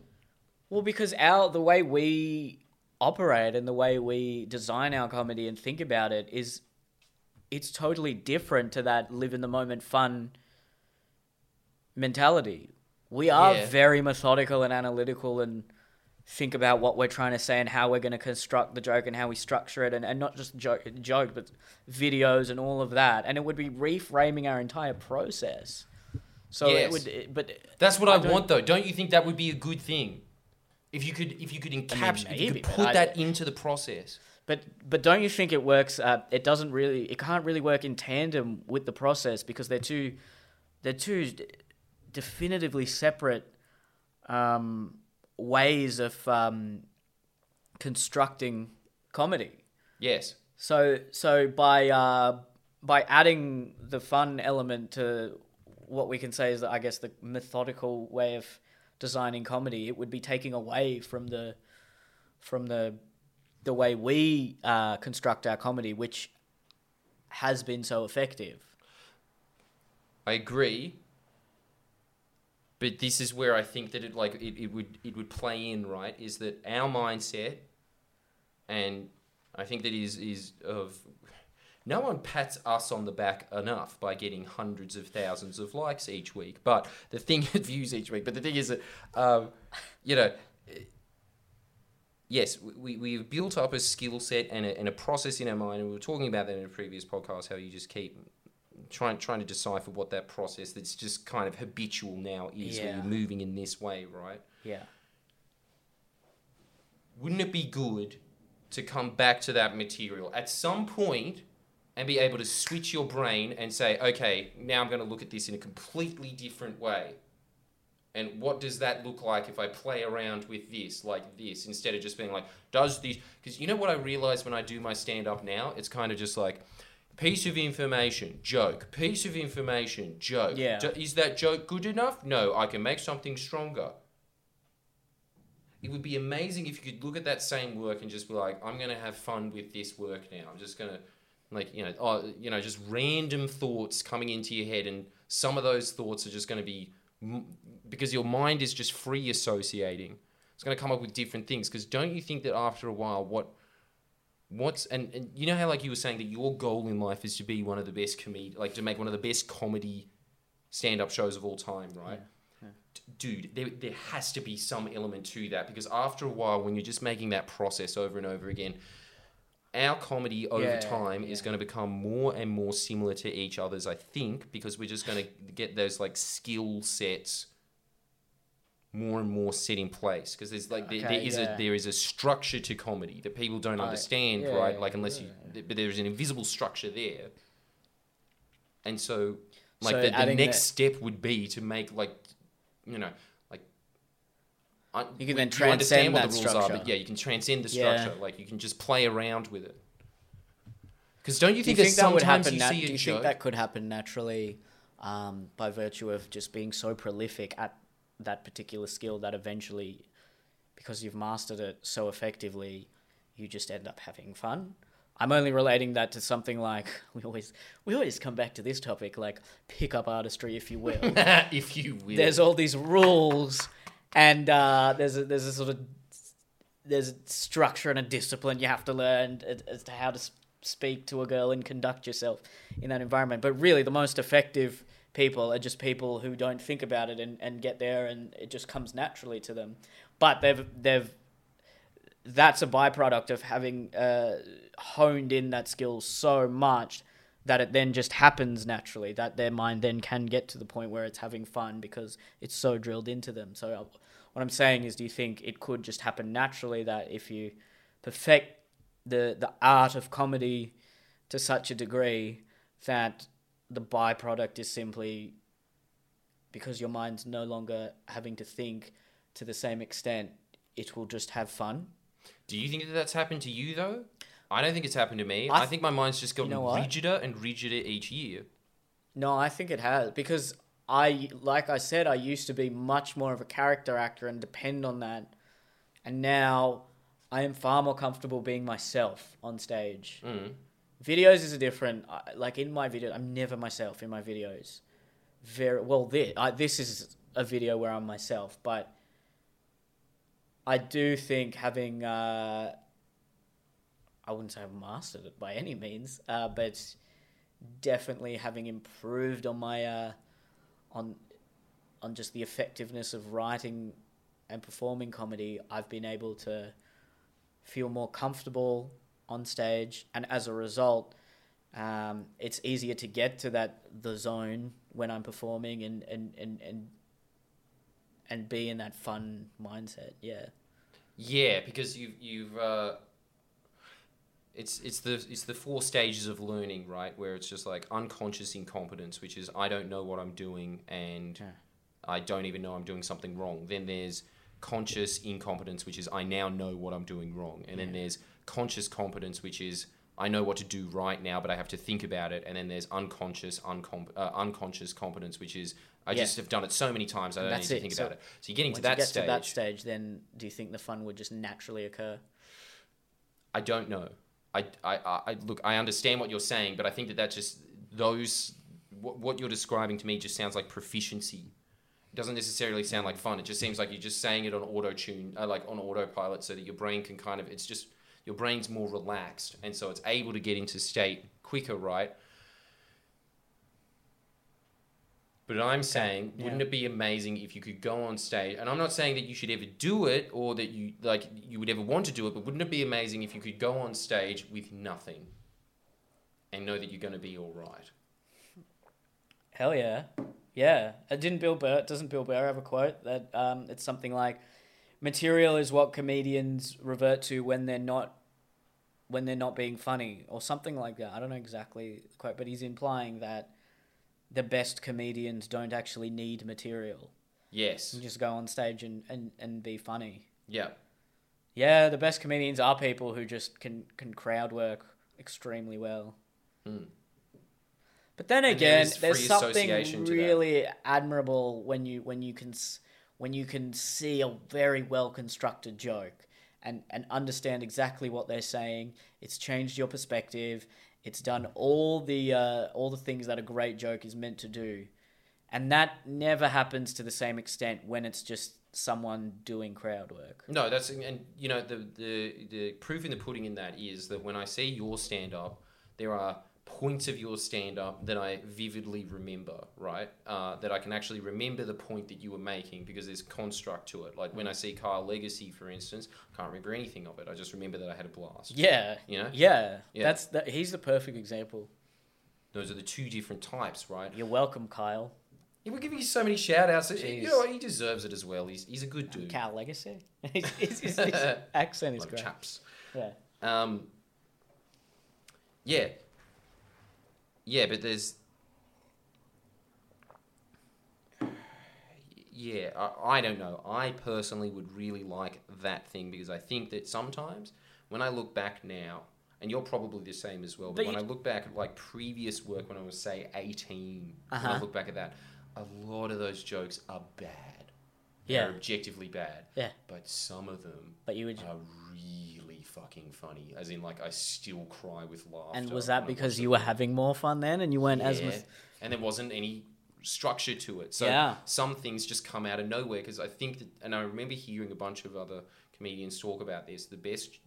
Well, because our the way we operate and the way we design our comedy and think about it is it's totally different to that live in the moment fun mentality. We are Yeah. very methodical and analytical and think about what we're trying to say and how we're going to construct the joke and how we structure it and, and not just joke, joke but videos and all of that and it would be reframing our entire process so Yes. it would it- but That's what I I, want, though. Don't you think that would be a good thing? If you could, if you could encapsulate, if you could put I- that into the process. But but don't you think it works? Uh, it doesn't really. It can't really work in tandem with the process because they're two, they're two d- definitively separate um, ways of um, constructing comedy. Yes. So so by uh, by adding the fun element to what we can say is I guess the methodical way of designing comedy, it would be taking away from the from the the way we uh, construct our comedy, which has been so effective. I agree. But this is where I think that it like it, it would it would play in right is that our mindset and I think that is is of no one pats us on the back enough by getting hundreds of thousands of likes each week. But the thing views each week. But the thing is that um, you know yes, we, we've built up a skill set and a, and a process in our mind, and we were talking about that in a previous podcast, how you just keep trying trying to decipher what that process that's just kind of habitual now is when Yeah. you're moving in this way, right? Yeah. Wouldn't it be good to come back to that material at some point and be able to switch your brain and say, okay, now I'm going to look at this in a completely different way? And what does that look like if I play around with this like this instead of just being like, does this? Because you know what I realize when I do my stand up now? It's kind of just like, piece of information, joke, piece of information, joke. Yeah. Jo- is that joke good enough? No, I can make something stronger. It would be amazing if you could look at that same work and just be like, I'm going to have fun with this work now. I'm just going to, like, you know, oh, you know, just random thoughts coming into your head. And some of those thoughts are just going to be, because your mind is just free associating. It's going to come up with different things. Because don't you think that after a while, what, what's, and, and you know how, like, you were saying that your goal in life is to be one of the best comedy, like, to make one of the best comedy stand up shows of all time, right? dude, there, there has to be some element to that because after a while, when you're just making that process over and over again, our comedy over Yeah, time is going to become more and more similar to each other's, I think, because we're just going to get those like skill sets more and more set in place because there's like there, there Okay, is yeah. a there is a structure to comedy that people don't Right. understand Yeah, right yeah, like unless you but there's an invisible structure there and so like So the, the next that- step would be to make like you know like I, You can then transcend what the rules are, structure. but yeah, you can transcend the Yeah. structure. Like you can just play around with it. Because don't you Do you think, think that that would happen? you nat- see do you joke? think that could happen naturally um, by virtue of just being so prolific at that particular skill that eventually, because you've mastered it so effectively, you just end up having fun? I'm only relating that to something like we always we always come back to this topic like pickup artistry, if you will. if you will. there's all these rules, and uh, there's a, there's a sort of there's a structure and a discipline you have to learn as- as to how to speak to a girl and conduct yourself in that environment. But really, the most effective people are just people who don't think about it and, and get there, and it just comes naturally to them. But they've they've that's a byproduct of having uh, honed in that skill so much that it then just happens naturally that their mind then can get to the point where it's having fun because it's so drilled into them so uh, what i'm saying is do you think it could just happen naturally that if you perfect the the art of comedy to such a degree that the byproduct is simply because your mind's no longer having to think to the same extent it will just have fun Do you think that that's happened to you though? I don't think it's happened to me. I I, think my mind's just gotten know what? rigider and rigider each year. No, I think it has because I, like I said, I used to be much more of a character actor and depend on that, and now I am far more comfortable being myself on stage. Mm. Videos is a different. Like in my video, I'm never myself in my videos. Very well. This I, this is a video where I'm myself, but I do think having. Uh, I wouldn't say I've mastered it by any means, uh, but definitely having improved on my uh, on on just the effectiveness of writing and performing comedy, I've been able to feel more comfortable on stage, and as a result, um, it's easier to get to that the zone when I'm performing and and and and, and be in that fun mindset. Yeah. Yeah, because you've you've uh, it's it's the it's the four stages of learning, right? Where it's just like unconscious incompetence, which is I don't know what I'm doing and Yeah. I don't even know I'm doing something wrong. Then there's conscious incompetence, which is I now know what I'm doing wrong, and then there's conscious competence, which is I know what to do right now, but I have to think about it. And then there's unconscious uncom- uh, unconscious competence, which is I Yeah. just have done it so many times I don't That's need to it. think So about it. So you're getting to that you get stage. to that stage, then do you think the fun would just naturally occur? I don't know. I, I, I, I- look. I understand what you're saying, but I think that that just those what, what you're describing to me just sounds like proficiency. Doesn't necessarily sound like fun. It just seems like you're just saying it on auto tune, uh, like on autopilot, so that your brain can kind of. It's just your brain's more relaxed, and so it's able to get into state quicker, right? But I'm saying, wouldn't it be amazing if you could go on stage? And I'm not saying that you should ever do it or that you like you would ever want to do it, but wouldn't it be amazing if you could go on stage with nothing and know that you're going to be all right? Hell yeah, yeah. Uh, didn't Bill Burr? Doesn't Bill Burr have a quote that um, it's something like, "Material is what comedians revert to when they're not, when they're not being funny," or something like that. I don't know exactly the quote, but he's implying that the best comedians don't actually need material. Yes. You just go on stage and, and, and be funny. Yeah. Yeah, the best comedians are people who just can can crowd work extremely well. Mm. But then there again, there's something association to that. really admirable when you when you can when you can see a very well constructed joke and and understand exactly what they're saying. It's changed your perspective. It's done all the uh, all the things that a great joke is meant to do, and that never happens to the same extent when it's just someone doing crowd work. No, that's and you know the the the proof in the pudding in that is that when I see your stand up, there are points of your stand up that I vividly remember, right? Uh, that I can actually remember the point that you were making because there's construct to it. Like when I see Kyle Legacy, for instance, I can't remember anything of it. I just remember that I had a blast. Yeah, You know, yeah, Yeah. that's that. He's the perfect example. those are the two different types, right? You're welcome, Kyle. Yeah, we're giving you so many shout outs. You know? He deserves it as well. He's, he's a good dude. Cal Legacy. his, his, his, his accent is Like great. chaps. Yeah. Um, yeah. Yeah, but there's. yeah, I, I don't know. I personally would really like that thing because I think that sometimes when I look back now, and you're probably the same as well, but, But when I look back at like previous work when I was say 18, when I Uh-huh. look back at that, a lot of those jokes are bad. Yeah. They're objectively bad. Yeah. But some of them But you would. are really fucking funny. As in, like, I still cry with laughter. And was that because you were having more fun then, and you weren't as much? and there wasn't any structure to it. So Yeah. some things just come out of nowhere because I think that, and I remember hearing a bunch of other comedians talk about this. The best,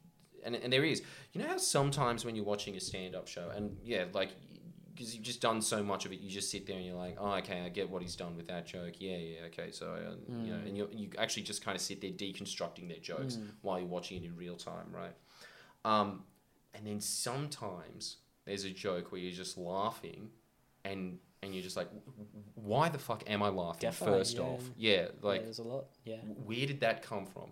and, and there is, you know how sometimes when you're watching a stand-up show, and yeah, like because you've just done so much of it, you just sit there and you're like, oh, okay, I get what he's done with that joke. Yeah, yeah, okay. So uh, you know, and you you actually just kind of sit there deconstructing their jokes while you're watching it in real time, right? Um, and then sometimes there's a joke where you're just laughing, and and you're just like, why the fuck am I laughing? Definitely, first yeah. off, yeah, like yeah, there's a lot. Yeah. where did that come from?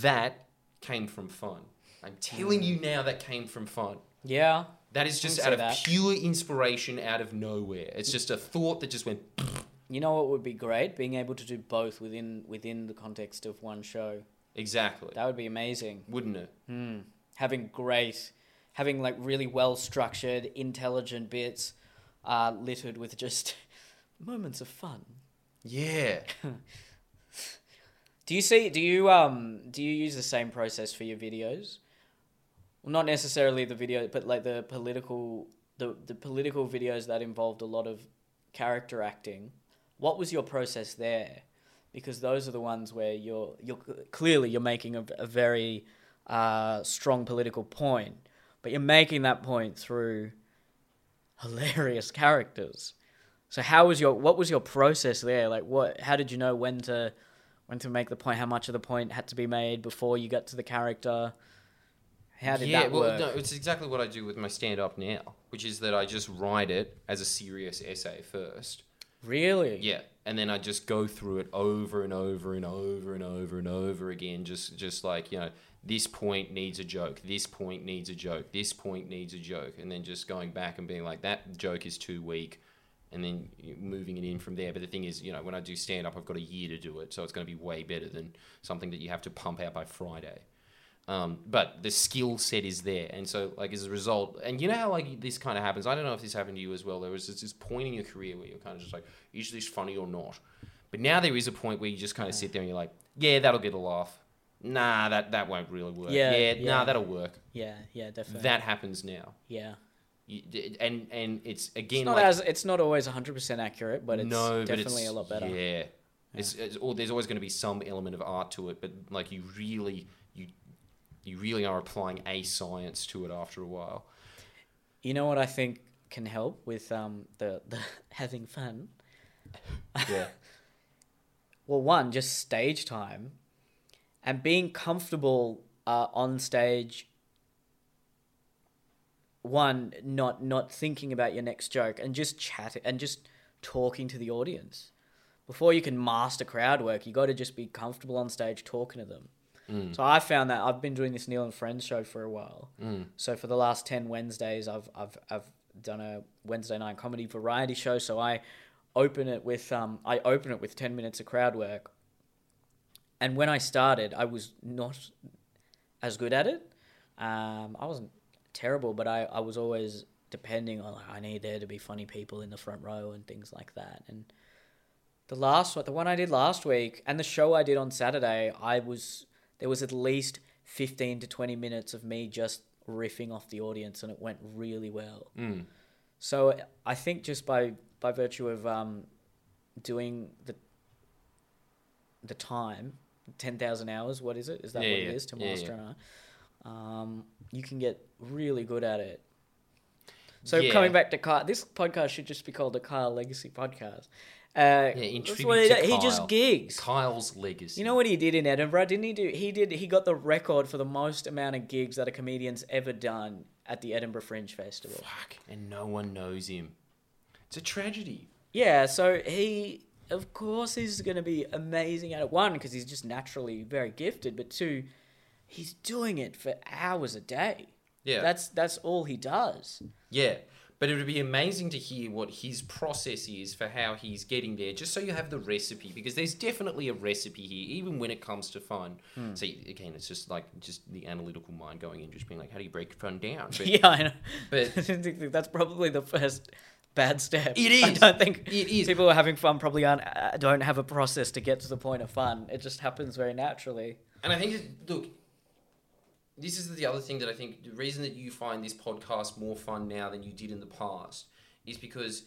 That came from fun. I'm telling you now, that came from fun. Yeah. That is just out of that. pure inspiration, out of nowhere. It's just a thought that just went. You know what would be great? Being able to do both within within the context of one show. Exactly, That would be amazing. wouldn't it? Hmm. Having great, having like really well structured, intelligent bits, uh, littered with just moments of fun. Yeah. Do you see? Do you um? Do you use the same process for your videos? Well, not necessarily the video, but like the political, the the political videos that involved a lot of character acting. What was your process there? Because those are the ones where you're you're clearly you're making a, a very uh, strong political point, but you're making that point through hilarious characters. So how was your what was your process there? Like what? How did you know when to when to make the point? How much of the point had to be made before you got to the character? How did yeah, that well, no, it's exactly what I do with my stand up now, which is that I just write it as a serious essay first. Really? Yeah, and then I just go through it over and over and over and over and over again. Just, just like you know, this point needs a joke. This point needs a joke. This point needs a joke, and then just going back and being like, that joke is too weak, and then moving it in from there. But the thing is, you know, when I do stand up, I've got a year to do it, so it's going to be way better than something that you have to pump out by Friday. Um, but the skill set is there, and so like as a result, and you know how like this kind of happens. I don't know if this happened to you as well. There was this, point in your career where you're kind of just like, is this funny or not? But now there is a point where you just kind of sit there and you're like, yeah, that'll get a laugh. Nah, that that won't really work. Yeah, Yeah, yeah. nah, that'll work. Yeah, yeah, definitely. That happens now. yeah. You, and and it's It's again not like as it's not always 100% accurate, but it's no, definitely it's, a lot better. Yeah, It's, it's or there's always going to be some element of art to it, but like you really you really are applying a science to it after a while. You know what I think can help with um the, the having fun? Yeah. Well, one, just stage time and being comfortable uh, on stage. One, not not thinking about your next joke and just chatting and just talking to the audience. Before you can master crowd work, you got to just be comfortable on stage talking to them. Mm. So I found that I've been doing this Neil and Friends show for a while. Mm. So for the last ten Wednesdays, I've I've I've done a Wednesday night comedy variety show. So I open it with um I open it with ten minutes of crowd work. And when I started, I was not as good at it. Um, I wasn't terrible, but I, I was always depending on like, I need there to be funny people in the front row and things like that. And the last one, the one I did last week, and the show I did on Saturday, I was there was at least fifteen to twenty minutes of me just riffing off the audience, and it went really well. Mm. So I think just by by virtue of um, doing the the time, ten thousand hours. What is it? Is that Yeah, what yeah. it is to master yeah. Um, you can get really good at it. So coming back to Kyle, this podcast should just be called the Kyle Legacy Podcast. Uh, Yeah, in tribute what he, he just gigs. Kyle's legacy. You know what he did in Edinburgh? Didn't he do? He did. He got the record for the most amount of gigs that a comedian's ever done at the Edinburgh Fringe Festival. Fuck, and no one knows him. It's a tragedy. Yeah, so he, of course, is going to be amazing at it. One, because he's just naturally very gifted, but two, he's doing it for hours a day. Yeah. That's that's all he does. Yeah, But it would be amazing to hear what his process is for how he's getting there, just so you have the recipe, because there's definitely a recipe here, even when it comes to fun. Hmm. See, again, it's just like just the analytical mind going in, just being like, how do you break fun down? But, yeah, I know. but that's probably the first bad step. It I don't think It is. people who are having fun probably aren't uh, don't have a process to get to the point of fun. It just happens very naturally. And I think, look, this is the other thing that I think the reason that you find this podcast more fun now than you did in the past is because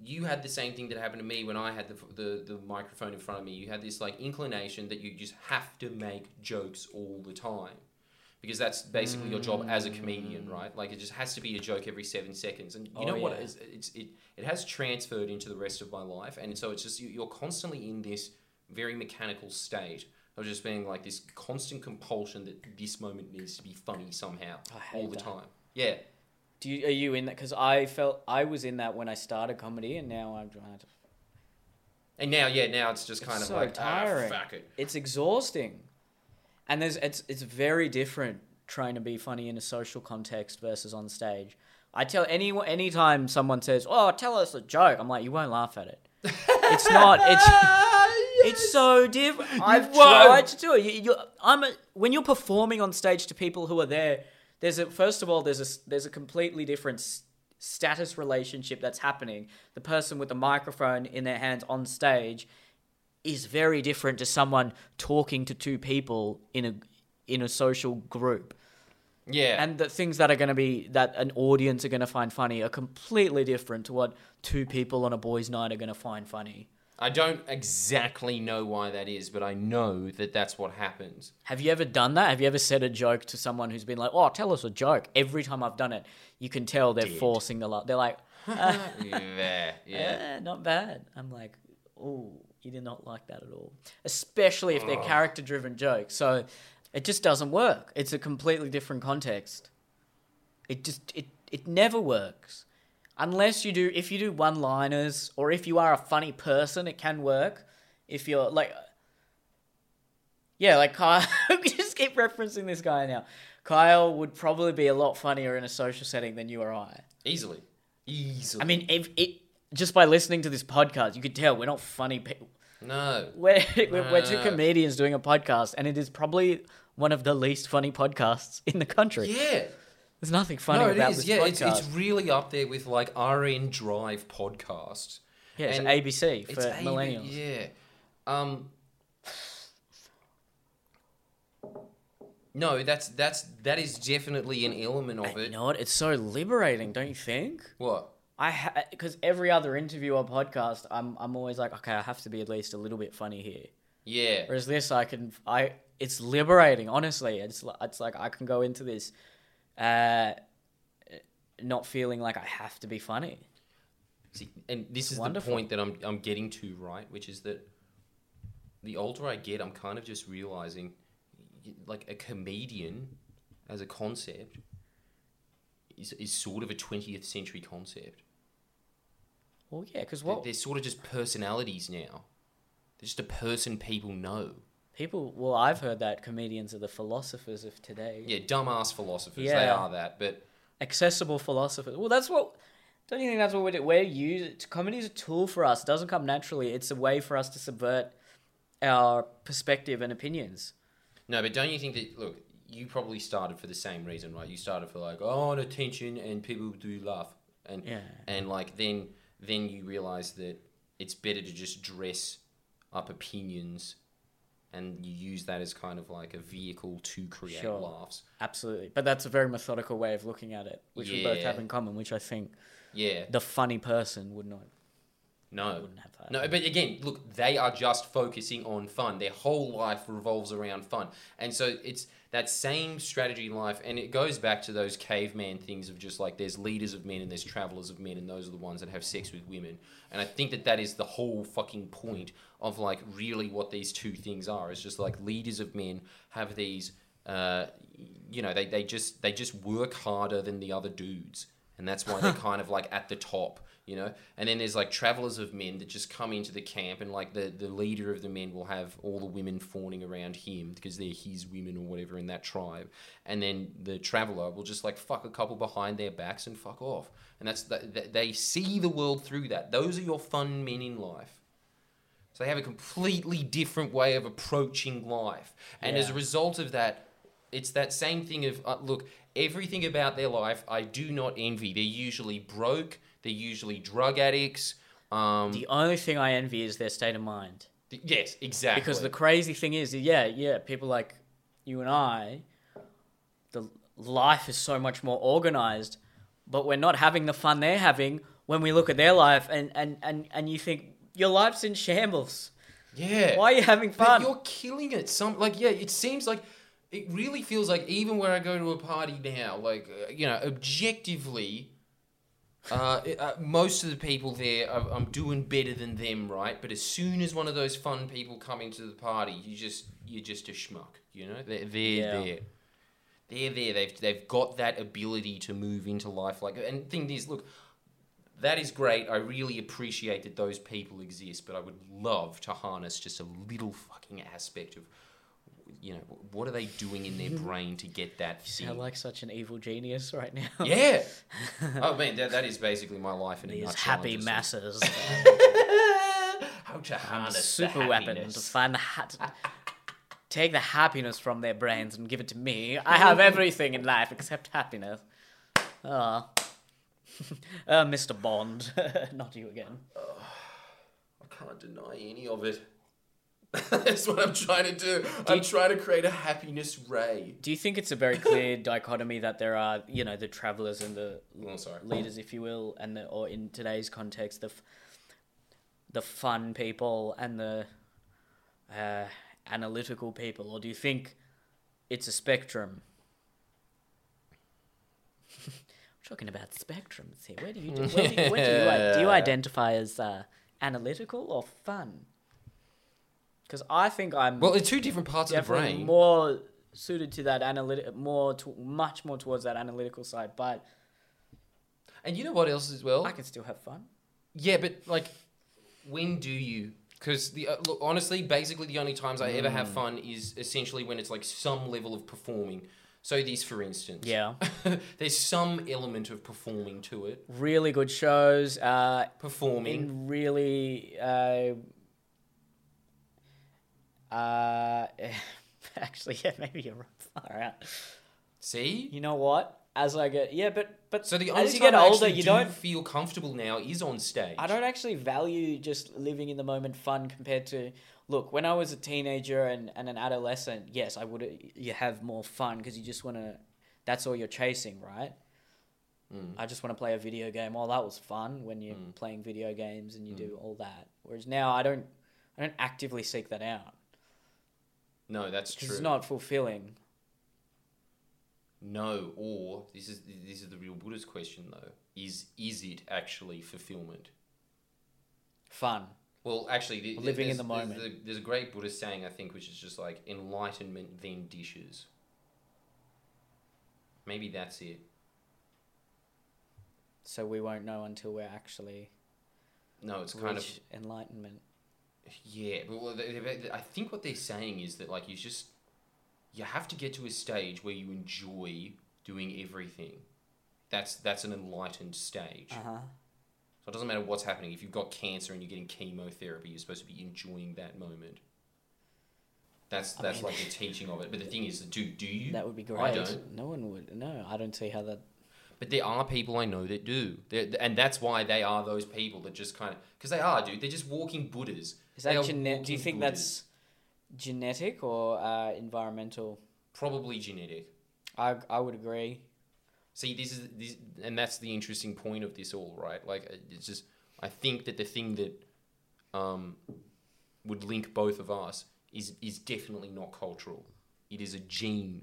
you had the same thing that happened to me when I had the, the, the microphone in front of me. You had this like inclination that you just have to make jokes all the time. Because that's basically your job as a comedian, mm. right? Like it just has to be a joke every seven seconds, and you Oh, know what? yeah. It's, it's it it has transferred into the rest of my life, and so it's just you- you're constantly in this very mechanical state of just being like this constant compulsion that this moment needs to be funny somehow all the that. time. Yeah, Do you are you in that? Because I felt I was in that when I started comedy, and now I'm trying to. and now yeah, now it's just It's kind of so like tiring. ah, fuck it. It's exhausting, and there's it's it's very different trying to be funny in a social context versus on stage. I tell anyone anytime someone says, "Oh, tell us a joke," I'm like, "You won't laugh at it." It's not. It's It's so different. I've won't. tried to do it. You, you, I'm a, when you're performing on stage to people who are there. There's a first of all there's a there's a completely different s- status relationship that's happening. The person with the microphone in their hands on stage is very different to someone talking to two people in a in a social group. yeah, And the things that are going to be that an audience are going to find funny are completely different to what two people on a boys' night are going to find funny. I don't exactly know why that is, but I know that that's what happens. Have you ever done that? Have you ever said a joke to someone who's been like, "Oh, tell us a joke"? Every time I've done it, you can tell they're Did. forcing the laugh. They're like, uh, yeah, yeah. "Eh, not bad." I'm like, "Oh, you did not like that at all." Especially if they're Oh. character-driven jokes. So it just doesn't work. It's a completely different context. It just it it never works. Unless you do if you do one-liners or if you are a funny person, it can work. If you're like yeah, like Kyle. we just keep referencing this guy now. Kyle would probably be a lot funnier in a social setting than you or I. Easily, easily. I mean, if it just by listening to this podcast, you could tell we're not funny people. no. We're, we're, we're two No. comedians doing a podcast, and it is probably one of the least funny podcasts in the country. Yeah. There's nothing funny no, it about is. this Yeah, podcast. it's, it's really up there with like RN Drive podcast. yeah, it's and ABC for It's A- millennials. Yeah. Um. No, that's that's that is definitely an element of you it. know what? It's so liberating, don't you think? What? I because every other interview or podcast, I'm I'm always like, okay, I have to be at least a little bit funny here. Yeah. Whereas this, I can I it's liberating. Honestly, it's it's like I can go into this, uh, not feeling like I have to be funny. See, and this is wonderful. the point that I'm I'm getting to, right? Which is that the older I get, I'm kind of just realizing, like a comedian as a concept is is sort of a 20th century concept. Well, yeah, because They're- what They're sort of just personalities now. They're just a person people know. People, well, I've heard that comedians are the philosophers of today. Yeah, dumbass philosophers. They are that, but accessible philosophers. Well, that's what. Don't you think that's what we do? We're used. Comedy is a tool for us. It doesn't come naturally. It's a way for us to subvert our perspective and opinions. no. But don't you think that? Look, you probably started for the same reason, right? You started for like, oh, attention, and people do laugh, and Yeah. and like then then you realize that it's better to just dress up opinions, and you use that as kind of like a vehicle to create Sure. laughs. Absolutely. But that's a very methodical way of looking at it, which we both have in common, which I think Yeah. the funny person would not No. wouldn't have that. No, but again, look, they are just focusing on fun. Their whole life revolves around fun. And so it's that same strategy in life. And it goes back to those caveman things of just like there's leaders of men and there's travelers of men, and those are the ones that have sex with women. And I think that that is the whole fucking point of like really what these two things are. It's just like leaders of men have these, uh, you know, they, they just they just work harder than the other dudes. And that's why they're kind of like at the top. You know. And then there's like travelers of men that just come into the camp, and like the the leader of the men will have all the women fawning around him because they're his women or whatever in that tribe, and then the traveler will just like fuck a couple behind their backs and fuck off, and that's that they see the world through that. Those are your fun men in life. So they have a completely different way of approaching life. And as a result of that, it's that same thing of uh, look, everything about their life I do not envy. They're usually broke, they're usually drug addicts. Um, The only thing I envy is their state of mind. th- yes, exactly. Because the crazy thing is, yeah, yeah, people like you and I, the life is so much more organized, but we're not having the fun they're having when we look at their life and, and, and, and you think your life's in shambles. yeah. Why are you having But fun? you're killing it. Some like yeah, it seems like it really feels like even when I go to a party now, like uh, you know, objectively, uh, it- uh, most of the people there, are, I'm doing better than them, right? But as soon as one of those fun people come into the party, you just you're just a schmuck, you know. They're, they're Yeah. there. They're there. They've they've got that ability to move into life like and the thing is, look, that is great. I really appreciate that those people exist, but I would love to harness just a little fucking aspect of, you know, what are they doing in their brain to get that You sound like such an evil genius right now. yeah. oh man, that, that is basically my life in a These nutshell. happy masses. How to a harness super weapon to find the hat. Take the happiness from their brains and give it to me. I have everything in life except happiness. Ah. uh, Mr. Bond. Not you again. I can't deny any of it. That's what I'm trying to do. I'm trying to create a happiness ray. Do you think it's a very clear dichotomy that there are, you know, the travelers and the Oh, leaders, if you will, and the, or in today's context, the f- the fun people and the uh, analytical people, or do you think it's a spectrum? We're talking about spectrums here. Where do you do, where do you, where do you, i- do you identify as uh, analytical or fun? Because I think I'm Well, it's two different parts of the definitely brain. more suited to that analytic, more to, much more towards that analytical side, but And you know what else as well? I can still have fun. Yeah, but like, when do you? Because the uh, look, honestly, basically the only times I ever Mm. have fun is essentially when it's like some level of performing. So this, for instance, Yeah. there's some element of performing to it. really good shows. Uh, Performing. in really, uh, uh, actually, yeah, maybe you're. Far out. See. You know what? As I get, yeah, but but So the only as you get older, you do don't. feel comfortable now is on stage. I don't actually value just living in the moment fun compared to look when I was a teenager and, and an adolescent. Yes, I would. You have more fun because you just want to. That's all you're chasing, right? Mm. I just want to play a video game. Oh, that was fun when you're Mm. playing video games and you do all that. Whereas now, I don't. I don't actively seek that out No, that's true. it's not fulfilling. No, or this is this is the real Buddhist question though. Is is it actually fulfillment? Fun. Well, actually, the, Living in there's- the there's moment. the- There's, a great Buddhist saying, I think, which is just like enlightenment then dishes. Maybe that's it. So we won't know until we're actually No, it's kind of enlightenment. Yeah. But well, they- they- I think what they're saying is that like you just you have to get to a stage where you enjoy doing everything. That's that's an enlightened stage. Uh huh. So it doesn't matter what's happening. If you've got cancer and you're getting chemotherapy, you're supposed to be enjoying that moment. That's I that's mean- like the teaching of it. But the thing is, do do you? That would be great. I don't. No one would. No, I don't see how that. But there are people I know that do, They're, and that's why they are those people that just kind of because they are, dude. They're just walking Buddhas. Is that genetic? Do you think that's genetic or uh, environmental? probably genetic? I I would agree. See, this is this, and that's the interesting point of this all, right? Like, uh, it's just I think that the thing that um, would link both of us is is definitely not cultural. It is a gene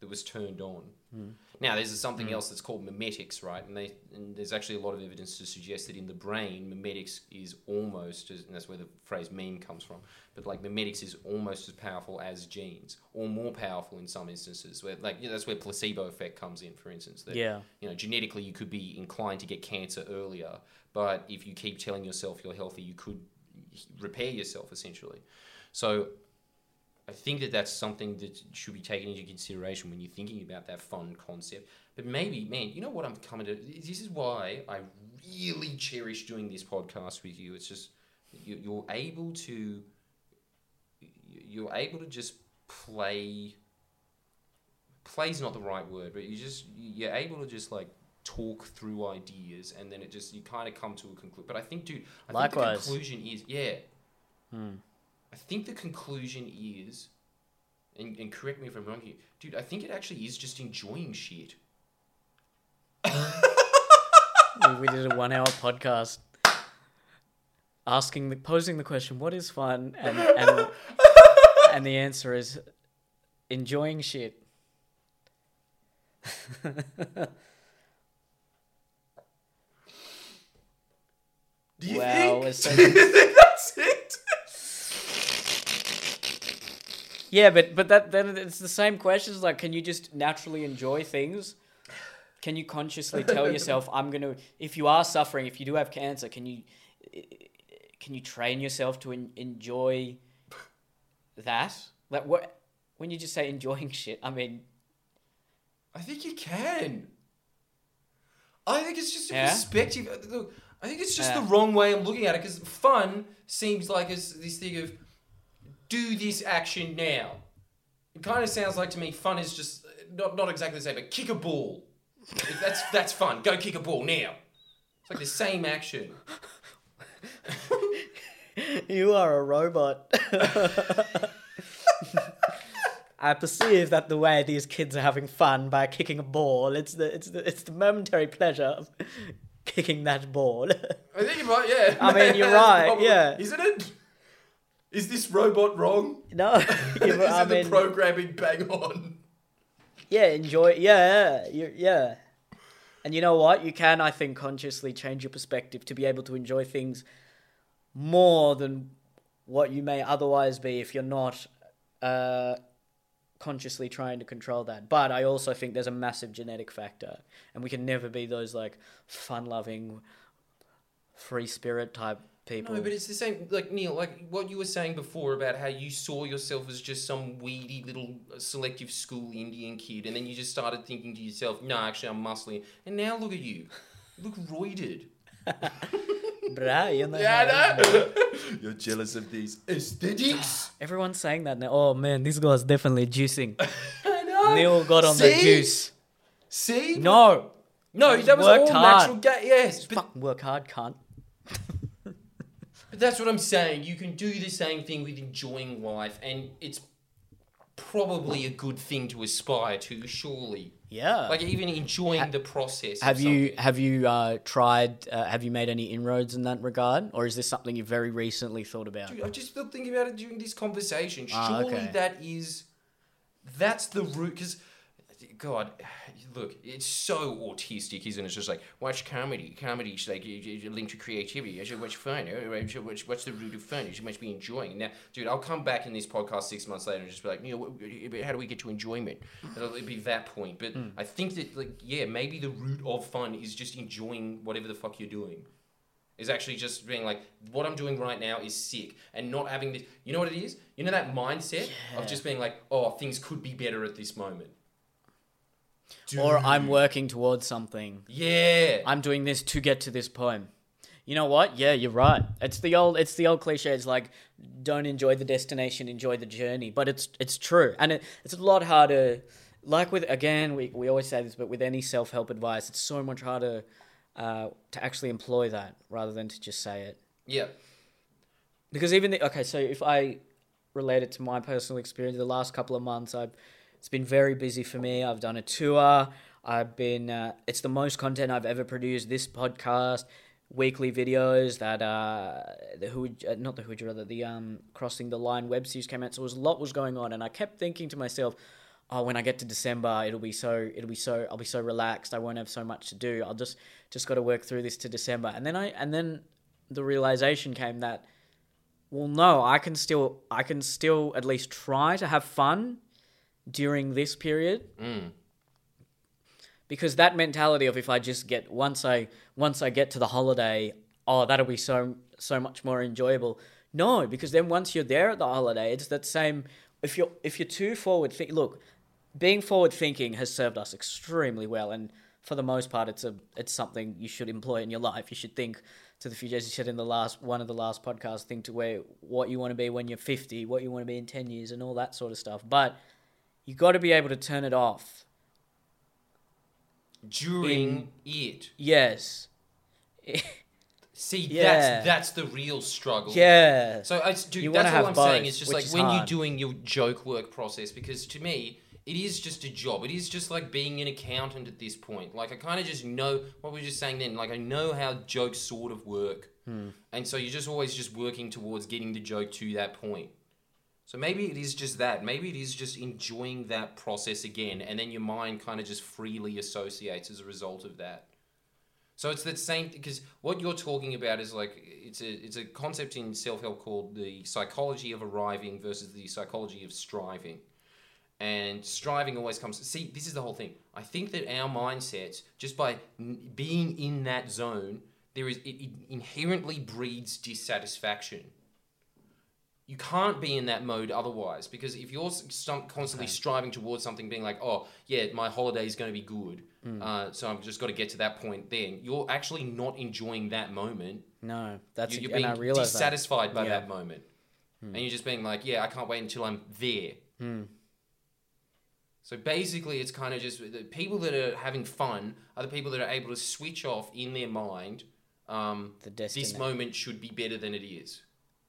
that was turned on. Hmm. Now, there's something else that's called memetics, right? And, they, and there's actually a lot of evidence to suggest that in the brain, memetics is almost, as, and that's where the phrase meme comes from, but like memetics is almost as powerful as genes, or more powerful in some instances. Where like you know, that's where placebo effect comes in, for instance. That, Yeah. You know, genetically you could be inclined to get cancer earlier, but if you keep telling yourself you're healthy, you could repair yourself essentially. So I think that that's something that should be taken into consideration when you're thinking about that fun concept. But maybe, man, you know what I'm coming to? This is why I really cherish doing this podcast with you. It's just you- you're able to you're able to just play. Play's not the right word, but you just you're able to just like talk through ideas, and then it just you kind of come to a conclusion. But I think, dude, I think the conclusion is yeah. Hmm. I think the conclusion is, and, and correct me if I'm wrong here, dude. I think it actually is just enjoying shit. we, did a one-hour podcast asking, the, posing the question, "What is fun?" and and and the answer is enjoying shit. Do you Wow, think? it's so- Do you think that's it? Yeah, but but that then it's the same questions. Like, can you just naturally enjoy things? Can you consciously tell yourself, "I'm gonna"? If you are suffering, if you do have cancer, can you can you train yourself to en- enjoy that? Like, what when you just say enjoying shit? I mean, I think you can. I think it's just a Yeah? perspective. uh, Look, I think it's just Yeah. the wrong way I'm looking at it because fun seems like it's this thing of do this action now. It kind of sounds like to me fun is just not not exactly the same, but kick a ball. That's that's fun. Go kick a ball now. It's like the same action. you are a robot. I perceive that the way these kids are having fun by kicking a ball, it's the it's the it's the momentary pleasure of kicking that ball. I think you might, yeah. I mean, you're right, yeah. Isn't it? Is this robot wrong? no, Is I the programming bang on? yeah, enjoy, yeah, you yeah. And you know what? You can, I think, consciously change your perspective to be able to enjoy things more than what you may otherwise be if you're not uh, consciously trying to control that. But I also think there's a massive genetic factor, and we can never be those like fun-loving, free spirit type people. No, but it's the same. Like Neel, like what you were saying before about how you saw yourself as just some weedy little uh, selective school Indian kid, and then you just started thinking to yourself, "No, actually, I'm muscly." And now look at you, look roided. Bruh, you know. Yeah, know. You're jealous of these aesthetics. Everyone's saying that now. Oh man, this guy's definitely juicing. I know. Neel got on the juice. See? No, no, that was all hard. natural. Ga- yes, but fucking work hard, cunt. But that's what I'm saying. You can do the same thing with enjoying life, and it's probably a good thing to aspire to, surely. Yeah. Like even enjoying the process. have you have you uh, tried? Uh, have you made any inroads in that regard, or is this something you've very recently thought about? Dude, I've just been thinking about it during this conversation. Ah, Surely okay. that is, that's the root. Because, God, look, it's so autistic, isn't it? It's just like watch comedy. Comedy's like you- you- linked to creativity. I should watch fun. Watch- What's the root of fun? You must be enjoying. Now, dude, I'll come back in this podcast six months later and just be like, you know, how do we get to enjoyment? It'll be that point. But Hmm. I think that, like, yeah, maybe the root of fun is just enjoying whatever the fuck you're doing is actually just being like, what I'm doing right now is sick, and not having this. You know what it is? You know that mindset of just being like, oh, things could be better at this moment. Or I'm working towards something. Yeah. I'm doing this to get to this point. You know what? Yeah, you're right. It's the old it's the old cliche. It's like don't enjoy the destination, enjoy the journey. But it's it's true. And it, it's a lot harder like with again, we, we always say this, but with any self help advice, it's so much harder uh, to actually employ that rather than to just say it. yeah. Because even the, okay, so if I relate it to my personal experience, the last couple of months, I've it's been very busy for me. I've done a tour. I've been uh, it's the most content I've ever produced. This podcast, weekly videos that uh the who uh, not the Hooj rather the um crossing the line web series came out. So was a lot was going on, and I kept thinking to myself. oh, when I get to December, it'll be so it'll be so I'll be so relaxed. I won't have so much to do. I'll just just got to work through this to December. And then I and then the realization came that well, no, I can still I can still at least try to have fun during this period. Mm. Because that mentality of if I just get once I once I get to the holiday, oh, that'll be so so much more enjoyable. No, because then once you're there at the holiday, it's that same. If you're if you're too forward think, look, being forward thinking has served us extremely well, and for the most part, it's a it's something you should employ in your life. You should think to the future, as you said in the last one of the last podcasts, think to where what you want to be when you're 50, what you want to be in 10 years, and all that sort of stuff. But you got to be able to turn it off. During it. Yes. See, Yeah. that's that's the real struggle. yeah. So, I, dude, You that's all I'm saying. It's just like is when you're doing your joke work process, because to me, it is just a job. It is just like being an accountant at this point. Like, I kind of just know what we were just saying then. Like, I know how jokes sort of work. Hmm. And so you're just always just working towards getting the joke to that point. So maybe it is just that. Maybe it is just enjoying that process again, and then your mind kind of just freely associates as a result of that. So it's that same because what you're talking about is like it's a it's a concept in self help called the psychology of arriving versus the psychology of striving. And striving always comes. See, this is the whole thing. I think that our mindsets, just by n- being in that zone, there is it, it inherently breeds dissatisfaction. You can't be in that mode otherwise because if you're constantly striving towards something, being like, "Oh, yeah, my holiday is going to be good," uh, so I've just got to get to that point. Then you're actually not enjoying that moment. No, that's You- You're being realize that. dissatisfied by Yeah. that moment, and you're just being like, "Yeah, I can't wait until I'm there." So basically, it's kind of just the people that are having fun are the people that are able to switch off in their mind. Um, The this moment should be better than it is,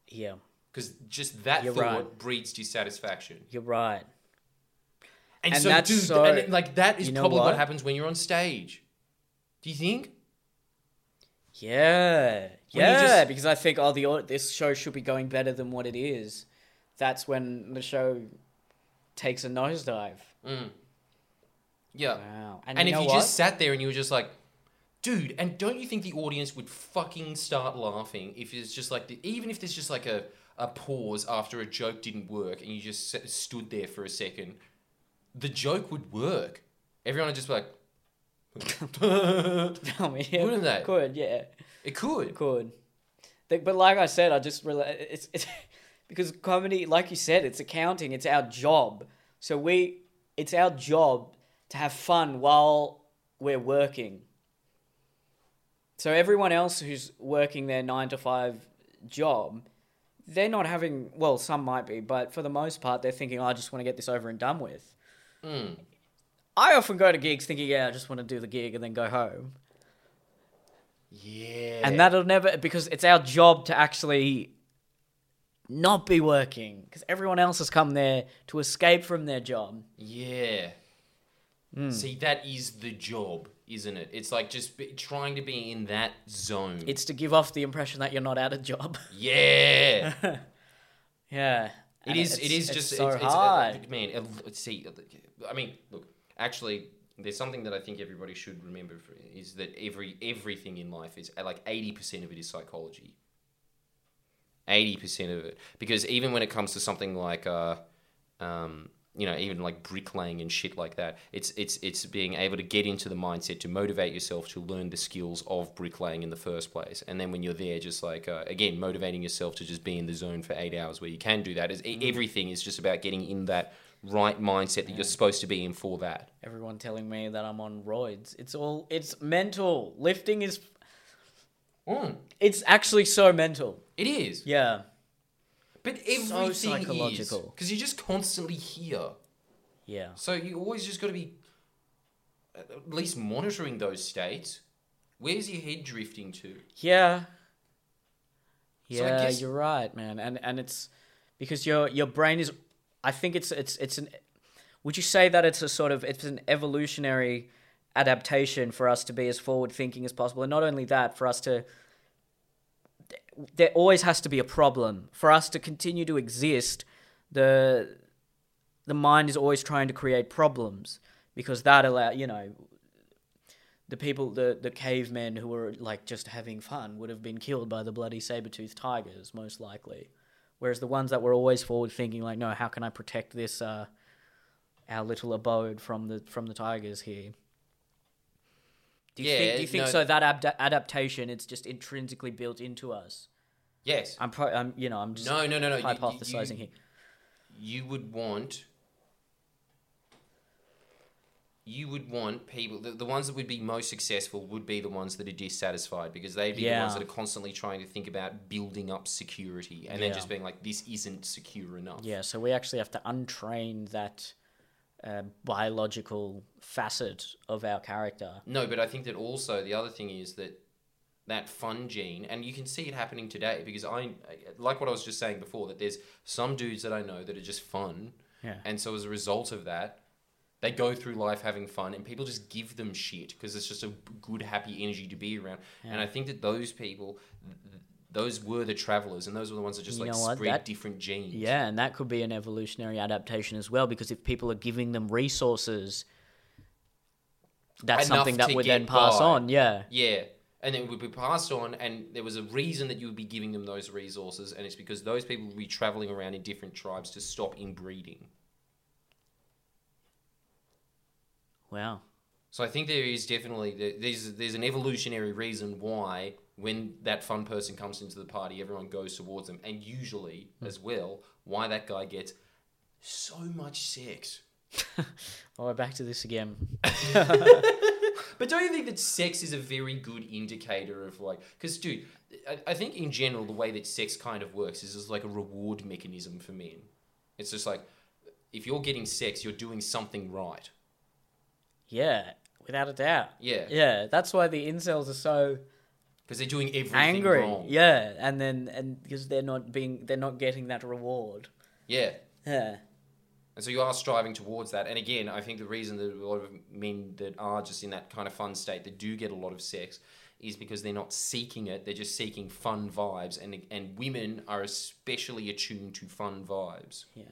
Yeah, because just that You're thought right. breeds dissatisfaction. you're right. And, And so, that's dude, so- and like that is you know probably what? what? happens when you're on stage. Do you think? Yeah, When yeah. just- Because I think oh, the this show should be going better than what it is. That's when the show takes a nosedive. Mm. Yeah. Wow. And, And, you if you what? just sat there and you were just like, dude, and don't you think the audience would fucking start laughing if it's just like, the, even if there's just like a, a pause after a joke didn't work and you just s- stood there for a second, the joke would work. Everyone would just be like, I mean, yeah, Wouldn't they? Could yeah, it could. could. Th- But like I said, I just rela- it's it's because comedy, like you said, it's accounting. It's our job. So we, it's our job to have fun while we're working. So everyone else who's working their nine to five job, they're not having. Well, some might be, but for the most part, they're thinking, oh, "I just want to get this over and done with." Mm. I often go to gigs thinking, "Yeah, I just want to do the gig and then go home." Yeah. and that'll never because it's our job to actually not be working because everyone else has come there to escape from their job. Yeah. Hmm. See, that is the job, isn't it? It's like just be, trying to be in that zone. It's to give off the impression that you're not at a job. yeah. yeah, It And is. it's- it is it's just so it's, it's, hard. man. uh, let's see. uh, I mean, look. Actually, there's something that I think everybody should remember for, is that every everything in life is uh, like eighty percent of it is psychology. Eighty percent of it, because even when it comes to something like, uh, um, you know, even like bricklaying and shit like that, it's it's it's being able to get into the mindset to motivate yourself to learn the skills of bricklaying in the first place, and then when you're there, just like uh, again, motivating yourself to just be in the zone for eight hours where you can do that. Is e everything is just about getting in that right mindset that you're supposed to be in for that. Everyone telling me that I'm on roids. It's all. It's mental. Lifting is. Mm, It's actually so mental. it is, Yeah. But everything is psychological. because you're just constantly here. Yeah. So you always just got to be at least monitoring those states. Where's your head drifting to? Yeah. So Yeah, guess- you're right, man. And and it's because your your brain is I think it's it's it's an would you say that it's a sort of it's an evolutionary adaptation for us to be as forward thinking as possible and not only that for us to there always has to be a problem. For us to continue to exist the the mind is always trying to create problems because that allow you know the people the the cavemen who were like just having fun would have been killed by the bloody saber-toothed tigers most likely. Whereas the ones that were always forward thinking like no how can i protect this uh our little abode from the from the tigers here do you Yeah, think do you think no- so that abda- adaptation it's just intrinsically built into us Yes. i'm pro- i'm you know i'm just No, no, no, no. you- you- hypothesizing you, here You would want. You would want people. The, the ones that would be most successful would be the ones that are dissatisfied because they'd be the ones that are constantly trying to think about building up security and then just being like, this isn't secure enough. Yeah, so we actually have to untrain that uh, biological facet of our character. No, but I think that also the other thing is that that fun gene, and you can see it happening today because I, like what I was just saying before, that there's some dudes that I know that are just fun, Yeah. and so as a result of that, they go through life having fun, and people just give them shit because it's just a good, happy energy to be around. And I think that those people, those were the travelers, and those were the ones that just You like spread That- different genes. Yeah, and that could be an evolutionary adaptation as well because if people are giving them resources, that's Enough something that would then pass by. on. Yeah. Yeah. And it would be passed on, and there was a reason that you would be giving them those resources, and it's because those people would be traveling around in different tribes to stop inbreeding. Wow. So I think there is definitely there's there's an evolutionary reason why when that fun person comes into the party, everyone goes towards them, and usually Hmm. as well why that guy gets so much sex. Oh, we're back to this again. But don't you think that sex is a very good indicator of like, because dude, I, I think in general the way that sex kind of works is as like a reward mechanism for men. It's just like if you're getting sex, you're doing something right. Yeah, without a doubt. Yeah, Yeah, that's why the incels are so because they're doing everything angry. wrong. Yeah, and then and because they're not being they're not getting that reward. yeah. Yeah. And so you are striving towards that. And again, I think the reason that a lot of men that are just in that kind of fun state that do get a lot of sex is because they're not seeking it. They're just seeking fun vibes. And and women are especially attuned to fun vibes. Yeah.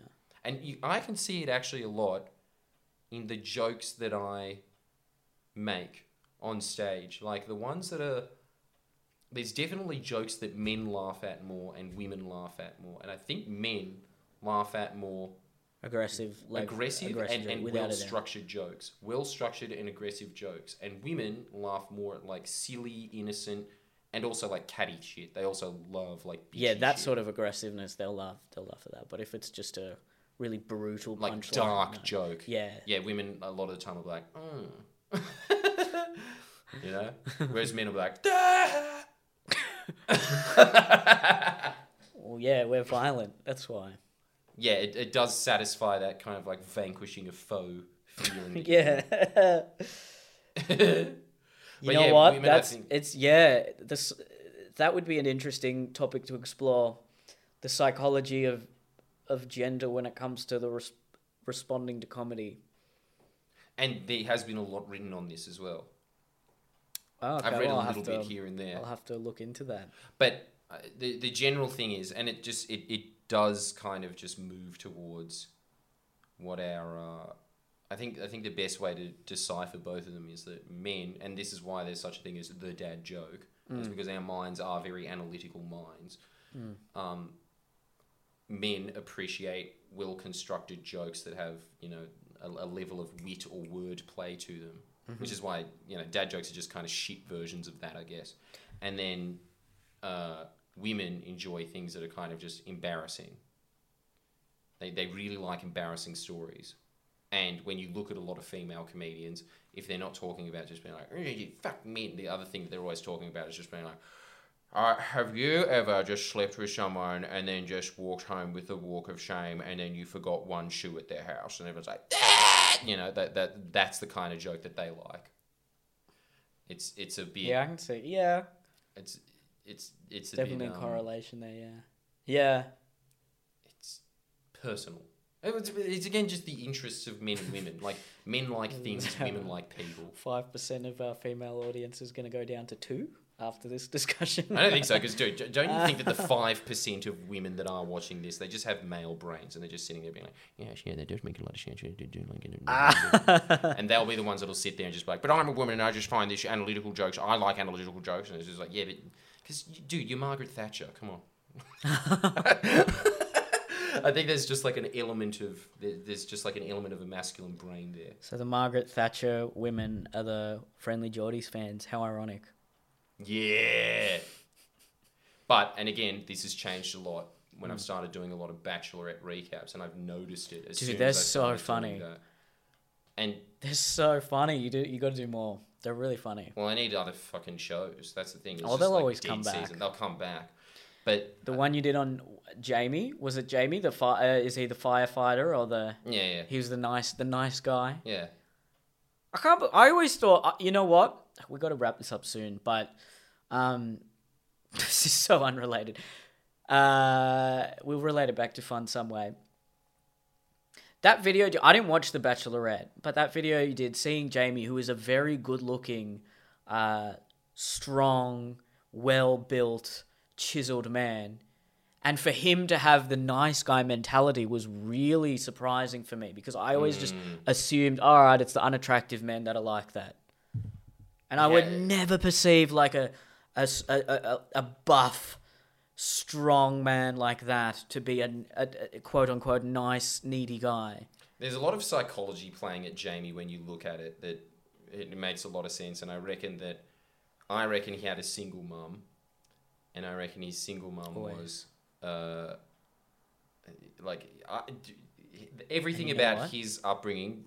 And you, I can see it actually a lot in the jokes that I make on stage. Like the ones that are. There's definitely jokes that men laugh at more and women laugh at more. And I think men laugh at more Aggressive, like aggressive, and, and well structured jokes. Well structured and aggressive jokes. And women laugh more at like silly, innocent, and also like catty shit. They also love like Yeah, that shit. sort of aggressiveness, they'll laugh. They'll laugh at that. But if it's just a really brutal like dark no. joke. Yeah. Yeah, women a lot of the time will be like, mm. you know? Whereas men will be like, "Ah." Well, yeah, we're violent. That's why. yeah, it, it does satisfy that kind of like vanquishing a foe feeling. Yeah. you know yeah, what? That's think- it's yeah. This that would be an interesting topic to explore. The psychology of of gender when it comes to the res- responding to comedy. and there has been a lot written on this as well. Oh, okay, I've read well, a little bit to, here and there. I'll have to look into that. But uh, the the general thing is, and it just it, it does kind of just move towards what our uh, I think I think the best way to decipher both of them is that men, and this is why there's such a thing as the dad joke, is because our minds are very analytical minds. Um, men appreciate well constructed jokes that have you know a, a level of wit or word play to them, which is why you know dad jokes are just kind of shit versions of that, I guess. And then uh, women enjoy things that are kind of just embarrassing. They they really like embarrassing stories. And when you look at a lot of female comedians, if they're not talking about just being like, "Oh, you fuck men, the other thing that they're always talking about is just being like, uh, have you ever just slept with someone and then just walked home with a walk of shame and then you forgot one shoe at their house and everyone's like! You know, that, that that's the kind of joke that they like. It's it's a bit Yeah, I can see. Yeah, it's it's it's a definitely bit, a um, correlation there. Yeah. Yeah. it's personal. It's, it's again just the interests of men and women. Like men like things, women like people. Five percent of our female audience is going to go down to two. After this discussion. I don't think so, because dude, don't you think that the five percent of women that are watching this, they just have male brains and they're just sitting there being like, yeah, yeah, they do make a lot of sense. yeah, they do like it." and they'll be the ones that'll sit there and just be like, but I'm a woman and I just find this analytical jokes. I like analytical jokes, and it's just like, yeah, but because dude, you're Margaret Thatcher. Come on. I think there's just like an element of there's just like an element of a masculine brain there. So the Margaret Thatcher women are the Friendlyjordies fans. How ironic. Yeah. But and again, this has changed a lot when I've started doing a lot of Bachelorette recaps, and I've noticed it. As Dude, soon they're so funny. And They're so funny. You do. You got to do more. They're really funny. well, I need other fucking shows. That's the thing. It's Oh, they'll like always come back. Season. They'll come back. But The one you did on Jamie was it Jamie? The fi- uh, is he the firefighter or the? yeah, yeah, He was the nice, the nice guy. yeah. I can't. I always thought. uh, You know what? We got to wrap this up soon, but um, this is so unrelated. Uh, we'll relate it back to fun some way. That video, I didn't watch The Bachelorette, but that video you did, seeing Jamie, who is a very good-looking, uh, strong, well-built, chiseled man, and for him to have the nice guy mentality was really surprising for me because I always just assumed, all right, it's the unattractive men that are like that, and I would never perceive like a a a a buff, strong man like that to be a, a, a quote unquote nice needy guy. There's a lot of psychology playing at Jamie when you look at it that it makes a lot of sense, and I reckon that I reckon he had a single mum, and I reckon his single mum was uh, like I, d- everything And you know about what? his upbringing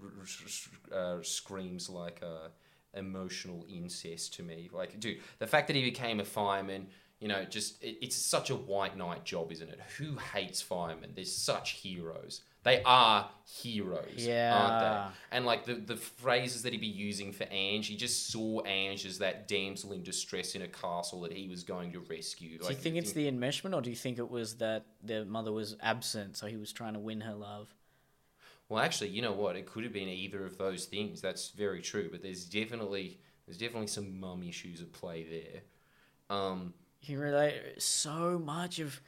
uh, screams like uh, emotional incest to me. Like, dude, the fact that he became a fireman. You know, just it, it's such a white knight job, isn't it? Who hates firemen? There's such heroes. They are heroes, aren't Yeah. they? And like the, the phrases that he'd be using for Ange, he just saw Ange as that damsel in distress in a castle that he was going to rescue. Do you think it's the enmeshment, or do you think it was that the mother was absent, so he was trying to win her love? Well, actually, you know what? It could have been either of those things. That's very true. But there's definitely there's definitely some mum issues at play there. Um, You relate so much of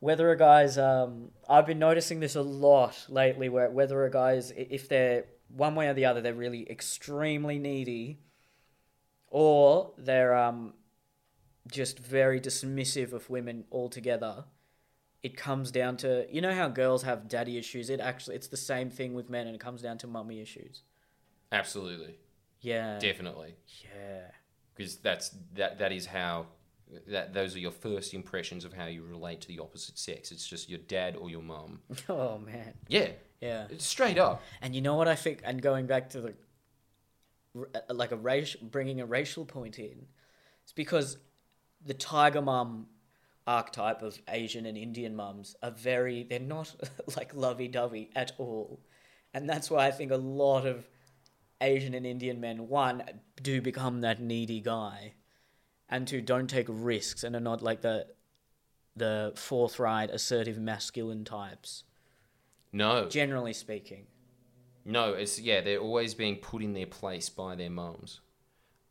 whether a guy's. Um, I've been noticing this a lot lately, where whether a guy's if they're one way or the other, they're really extremely needy, or they're um, just very dismissive of women altogether. It comes down to you know how girls have daddy issues. It actually it's the same thing with men, and it comes down to mummy issues. absolutely, Yeah, definitely, yeah. because that's that that is how that those are your first impressions of how you relate to the opposite sex. It's just your dad or your mum. Oh man, Yeah, yeah. it's straight up. And you know what I think? And going back to the like a race, bringing a racial point in, it's because the tiger mum archetype of Asian and Indian mums are very they're not like lovey dovey at all, and that's why I think a lot of Asian and Indian men one do become that needy guy, and two don't take risks and are not like the the forthright, assertive, masculine types. No, Generally speaking. no, it's yeah. They're always being put in their place by their mums.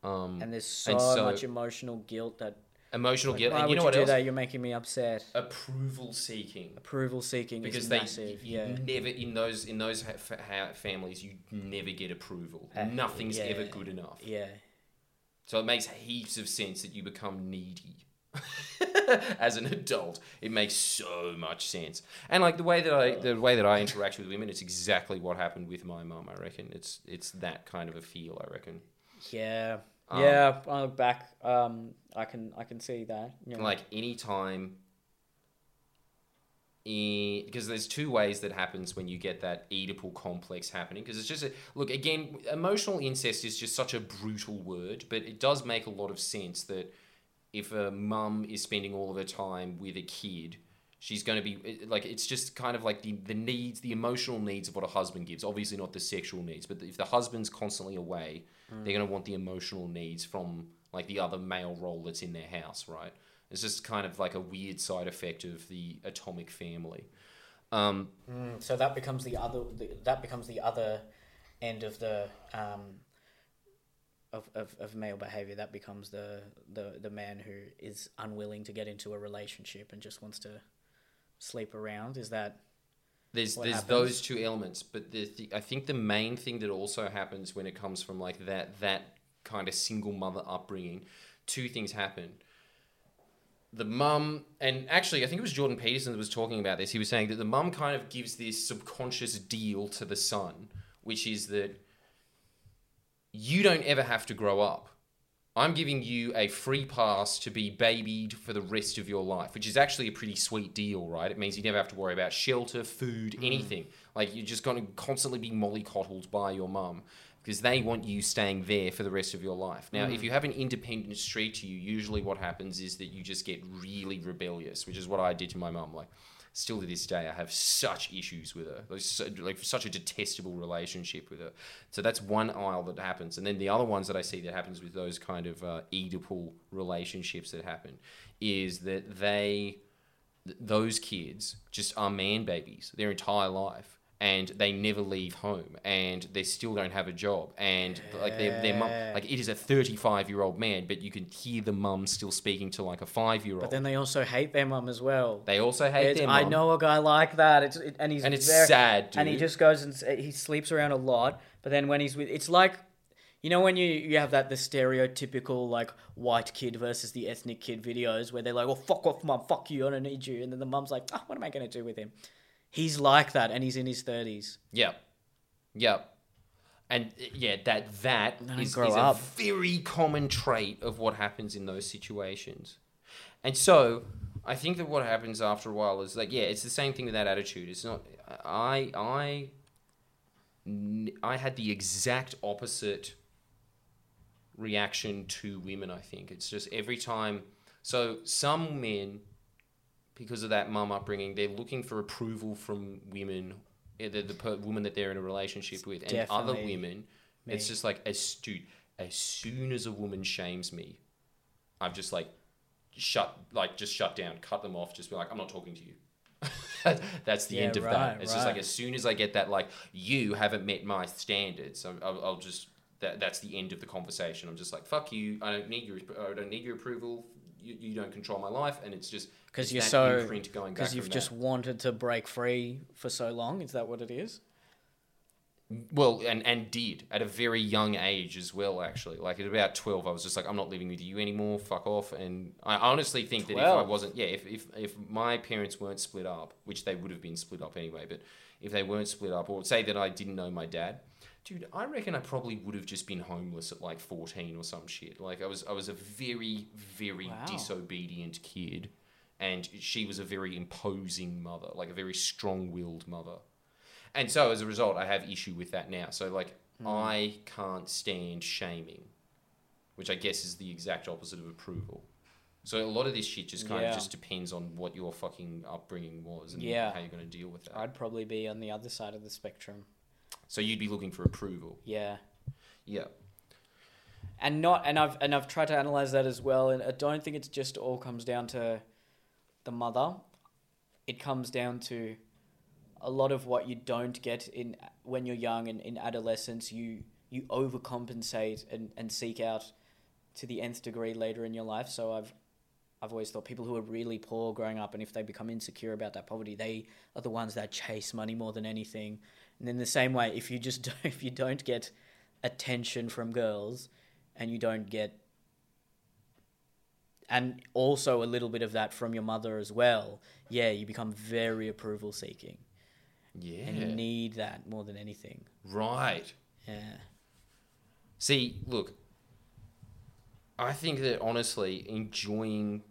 Um, and there's so, And so- much emotional guilt that emotional like, guilt, why and you would know you what do else? that? You're making me upset. Approval seeking. Approval seeking because is they massive. you Yeah, never in those in those ha- ha- families you never get approval. Uh, Nothing's yeah. ever good enough. yeah. So it makes heaps of sense that you become needy. As an adult, it makes so much sense. And like the way that I the way that I interact with women, it's exactly what happened with my mum. I reckon it's it's that kind of a feel. I reckon. Yeah, Um, yeah. I look back. Um, I can I can see that. Know, like anytime because there's two ways that happens when you get that Oedipal complex happening because it's just a, look again emotional incest is just such a brutal word but it does make a lot of sense that if a mum is spending all of her time with a kid she's going to be like it's just kind of like the, the needs the emotional needs of what a husband gives. Obviously not the sexual needs but if the husband's constantly away they're going to want the emotional needs from like the other male role that's in their house right? It's just kind of like a weird side effect of the atomic family. Um, Mm, so that becomes the other. The, that becomes the other end of the um, of, of, of male behavior. That becomes the, the the man who is unwilling to get into a relationship and just wants to sleep around is that There's there's happens. those two elements, but the, the, I think the main thing that also happens when it comes from like that that kind of single mother upbringing, two things happen. The mum, and actually, I think it was Jordan Peterson that was talking about this. He was saying that the mum kind of gives this subconscious deal to the son, which is that you don't ever have to grow up. I'm giving you a free pass to be babied for the rest of your life, which is actually a pretty sweet deal, right? It means you never have to worry about shelter, food, mm. anything. Like you're just going to constantly be mollycoddled by your mum because they want you staying there for the rest of your life. Now, if mm. you have an independent street to you, usually what happens is that you just get really rebellious, which is what I did to my mum. Like, still to this day, I have such issues with her, like, so, like such a detestable relationship with her. So that's one aisle that happens, and then the other ones that I see that happens with those kind of uh, Oedipal relationships that happen is that they, th- those kids, just are man babies their entire life. And they never leave home, and they still don't have a job, and like their their mum, like it is a thirty five year old man, but you can hear the mum still speaking to like a five year old but then they also hate their mum as well They also hate It's- their I know a guy like that. It's it, and he's and it's very, sad, dude. and he just goes and he sleeps around a lot. But then when he's with, it's like, you know, when you you have that the stereotypical like white kid versus the ethnic kid videos where they're like, "Oh fuck off, mum, fuck you, I don't need you," and then the mum's like, "Oh, what am I gonna do with him?" He's like that, and he's in his thirties. Yep. Yep. And yeah, that that Let is, is a very common trait of what happens in those situations. And so I think that what happens after a while is like, yeah, it's the same thing with that attitude. It's not I I I had the exact opposite reaction to women, I think. It's just every time so some men because of that mum upbringing, they're looking for approval from women, eh, the, the per, woman that they're in a relationship with, and other women. me. It's just like as as soon as a woman shames me, I've just like shut, like just shut down, cut them off, just be like, I'm not talking to you. That's the Yeah, end of right, that. It's just like as soon as I get that, like you haven't met my standards, so I'll, I'll just that that's the end of the conversation. I'm just like, fuck you. I don't need your I don't need your approval. You, you don't control my life, and it's just because you're so imprint going because you've just that. wanted to break free for so long. Is that what it is? well and and did at a very young age as well actually like at about 12 i was just like i'm not living with you anymore fuck off and i honestly think that if i wasn't yeah if, if if my parents weren't split up which they would have been split up anyway but if they weren't split up or say that i didn't know my dad dude i reckon i probably would have just been homeless at like 14 or some shit like i was i was a very very Wow. disobedient kid and she was a very imposing mother like a very strong-willed mother and so as a result, I have issue with that now. So like hmm. I can't stand shaming, which I guess is the exact opposite of approval. So a lot of this shit just kind Yeah. of just depends on what your fucking upbringing was and Yeah. how you're going to deal with that. I'd probably be on the other side of the spectrum. So you'd be looking for approval. Yeah. Yeah. and not and I've and I've tried to analyze that as well and I don't think it's just all comes down to the mother it comes down to a lot of what you don't get in when you're young and in adolescence you you overcompensate and, and seek out to the nth degree later in your life so I've I've always thought people who are really poor growing up and if they become insecure about that poverty they are the ones that chase money more than anything and in the same way if you just don't, if you don't get attention from girls and you don't get and also a little bit of that from your mother as well yeah you become very approval seeking Yeah. and you need that more than anything right. yeah See, look, I think that honestly, enjoying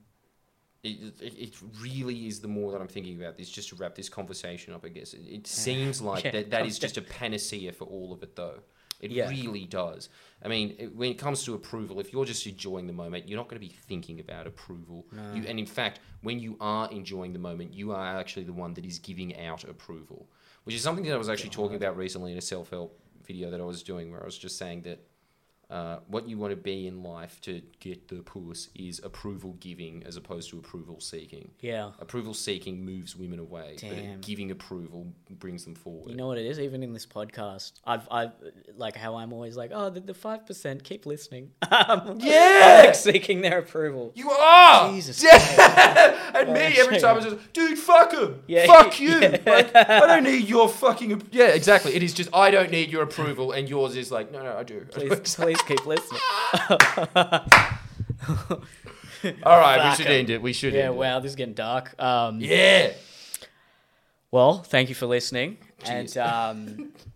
it, it, it really is the more that I'm thinking about this, just to wrap this conversation up, I guess. It, it seems like Yeah, that, that is just a panacea for all of it, though. It Yeah. really does. I mean, it, when it comes to approval, if you're just enjoying the moment, you're not going to be thinking about approval. You, and in fact, when you are enjoying the moment, you are actually the one that is giving out approval, which is something that I was actually talking about recently in a self help video that I was doing, where I was just saying that uh, what you want to be in life to get the puss is approval giving as opposed to approval seeking. Yeah. Approval seeking moves women away, Damn. but giving approval brings them forward. You know what it is? Even in this podcast, I've, I've like how I'm always like, oh, the, the 5% keep listening. Um, Yeah! like seeking their approval. You are Jesus Yeah! and me every time I just, dude, fuck him, Yeah, fuck you. yeah. Like, I don't need your fucking. Yeah, exactly. It is just I don't need your approval, and yours is like, no, no, I do. I do. Please, please keep listening. All right, we should end it. We should. yeah, end wow, this is getting dark. Um, It. Yeah. Well, thank you for listening. And um,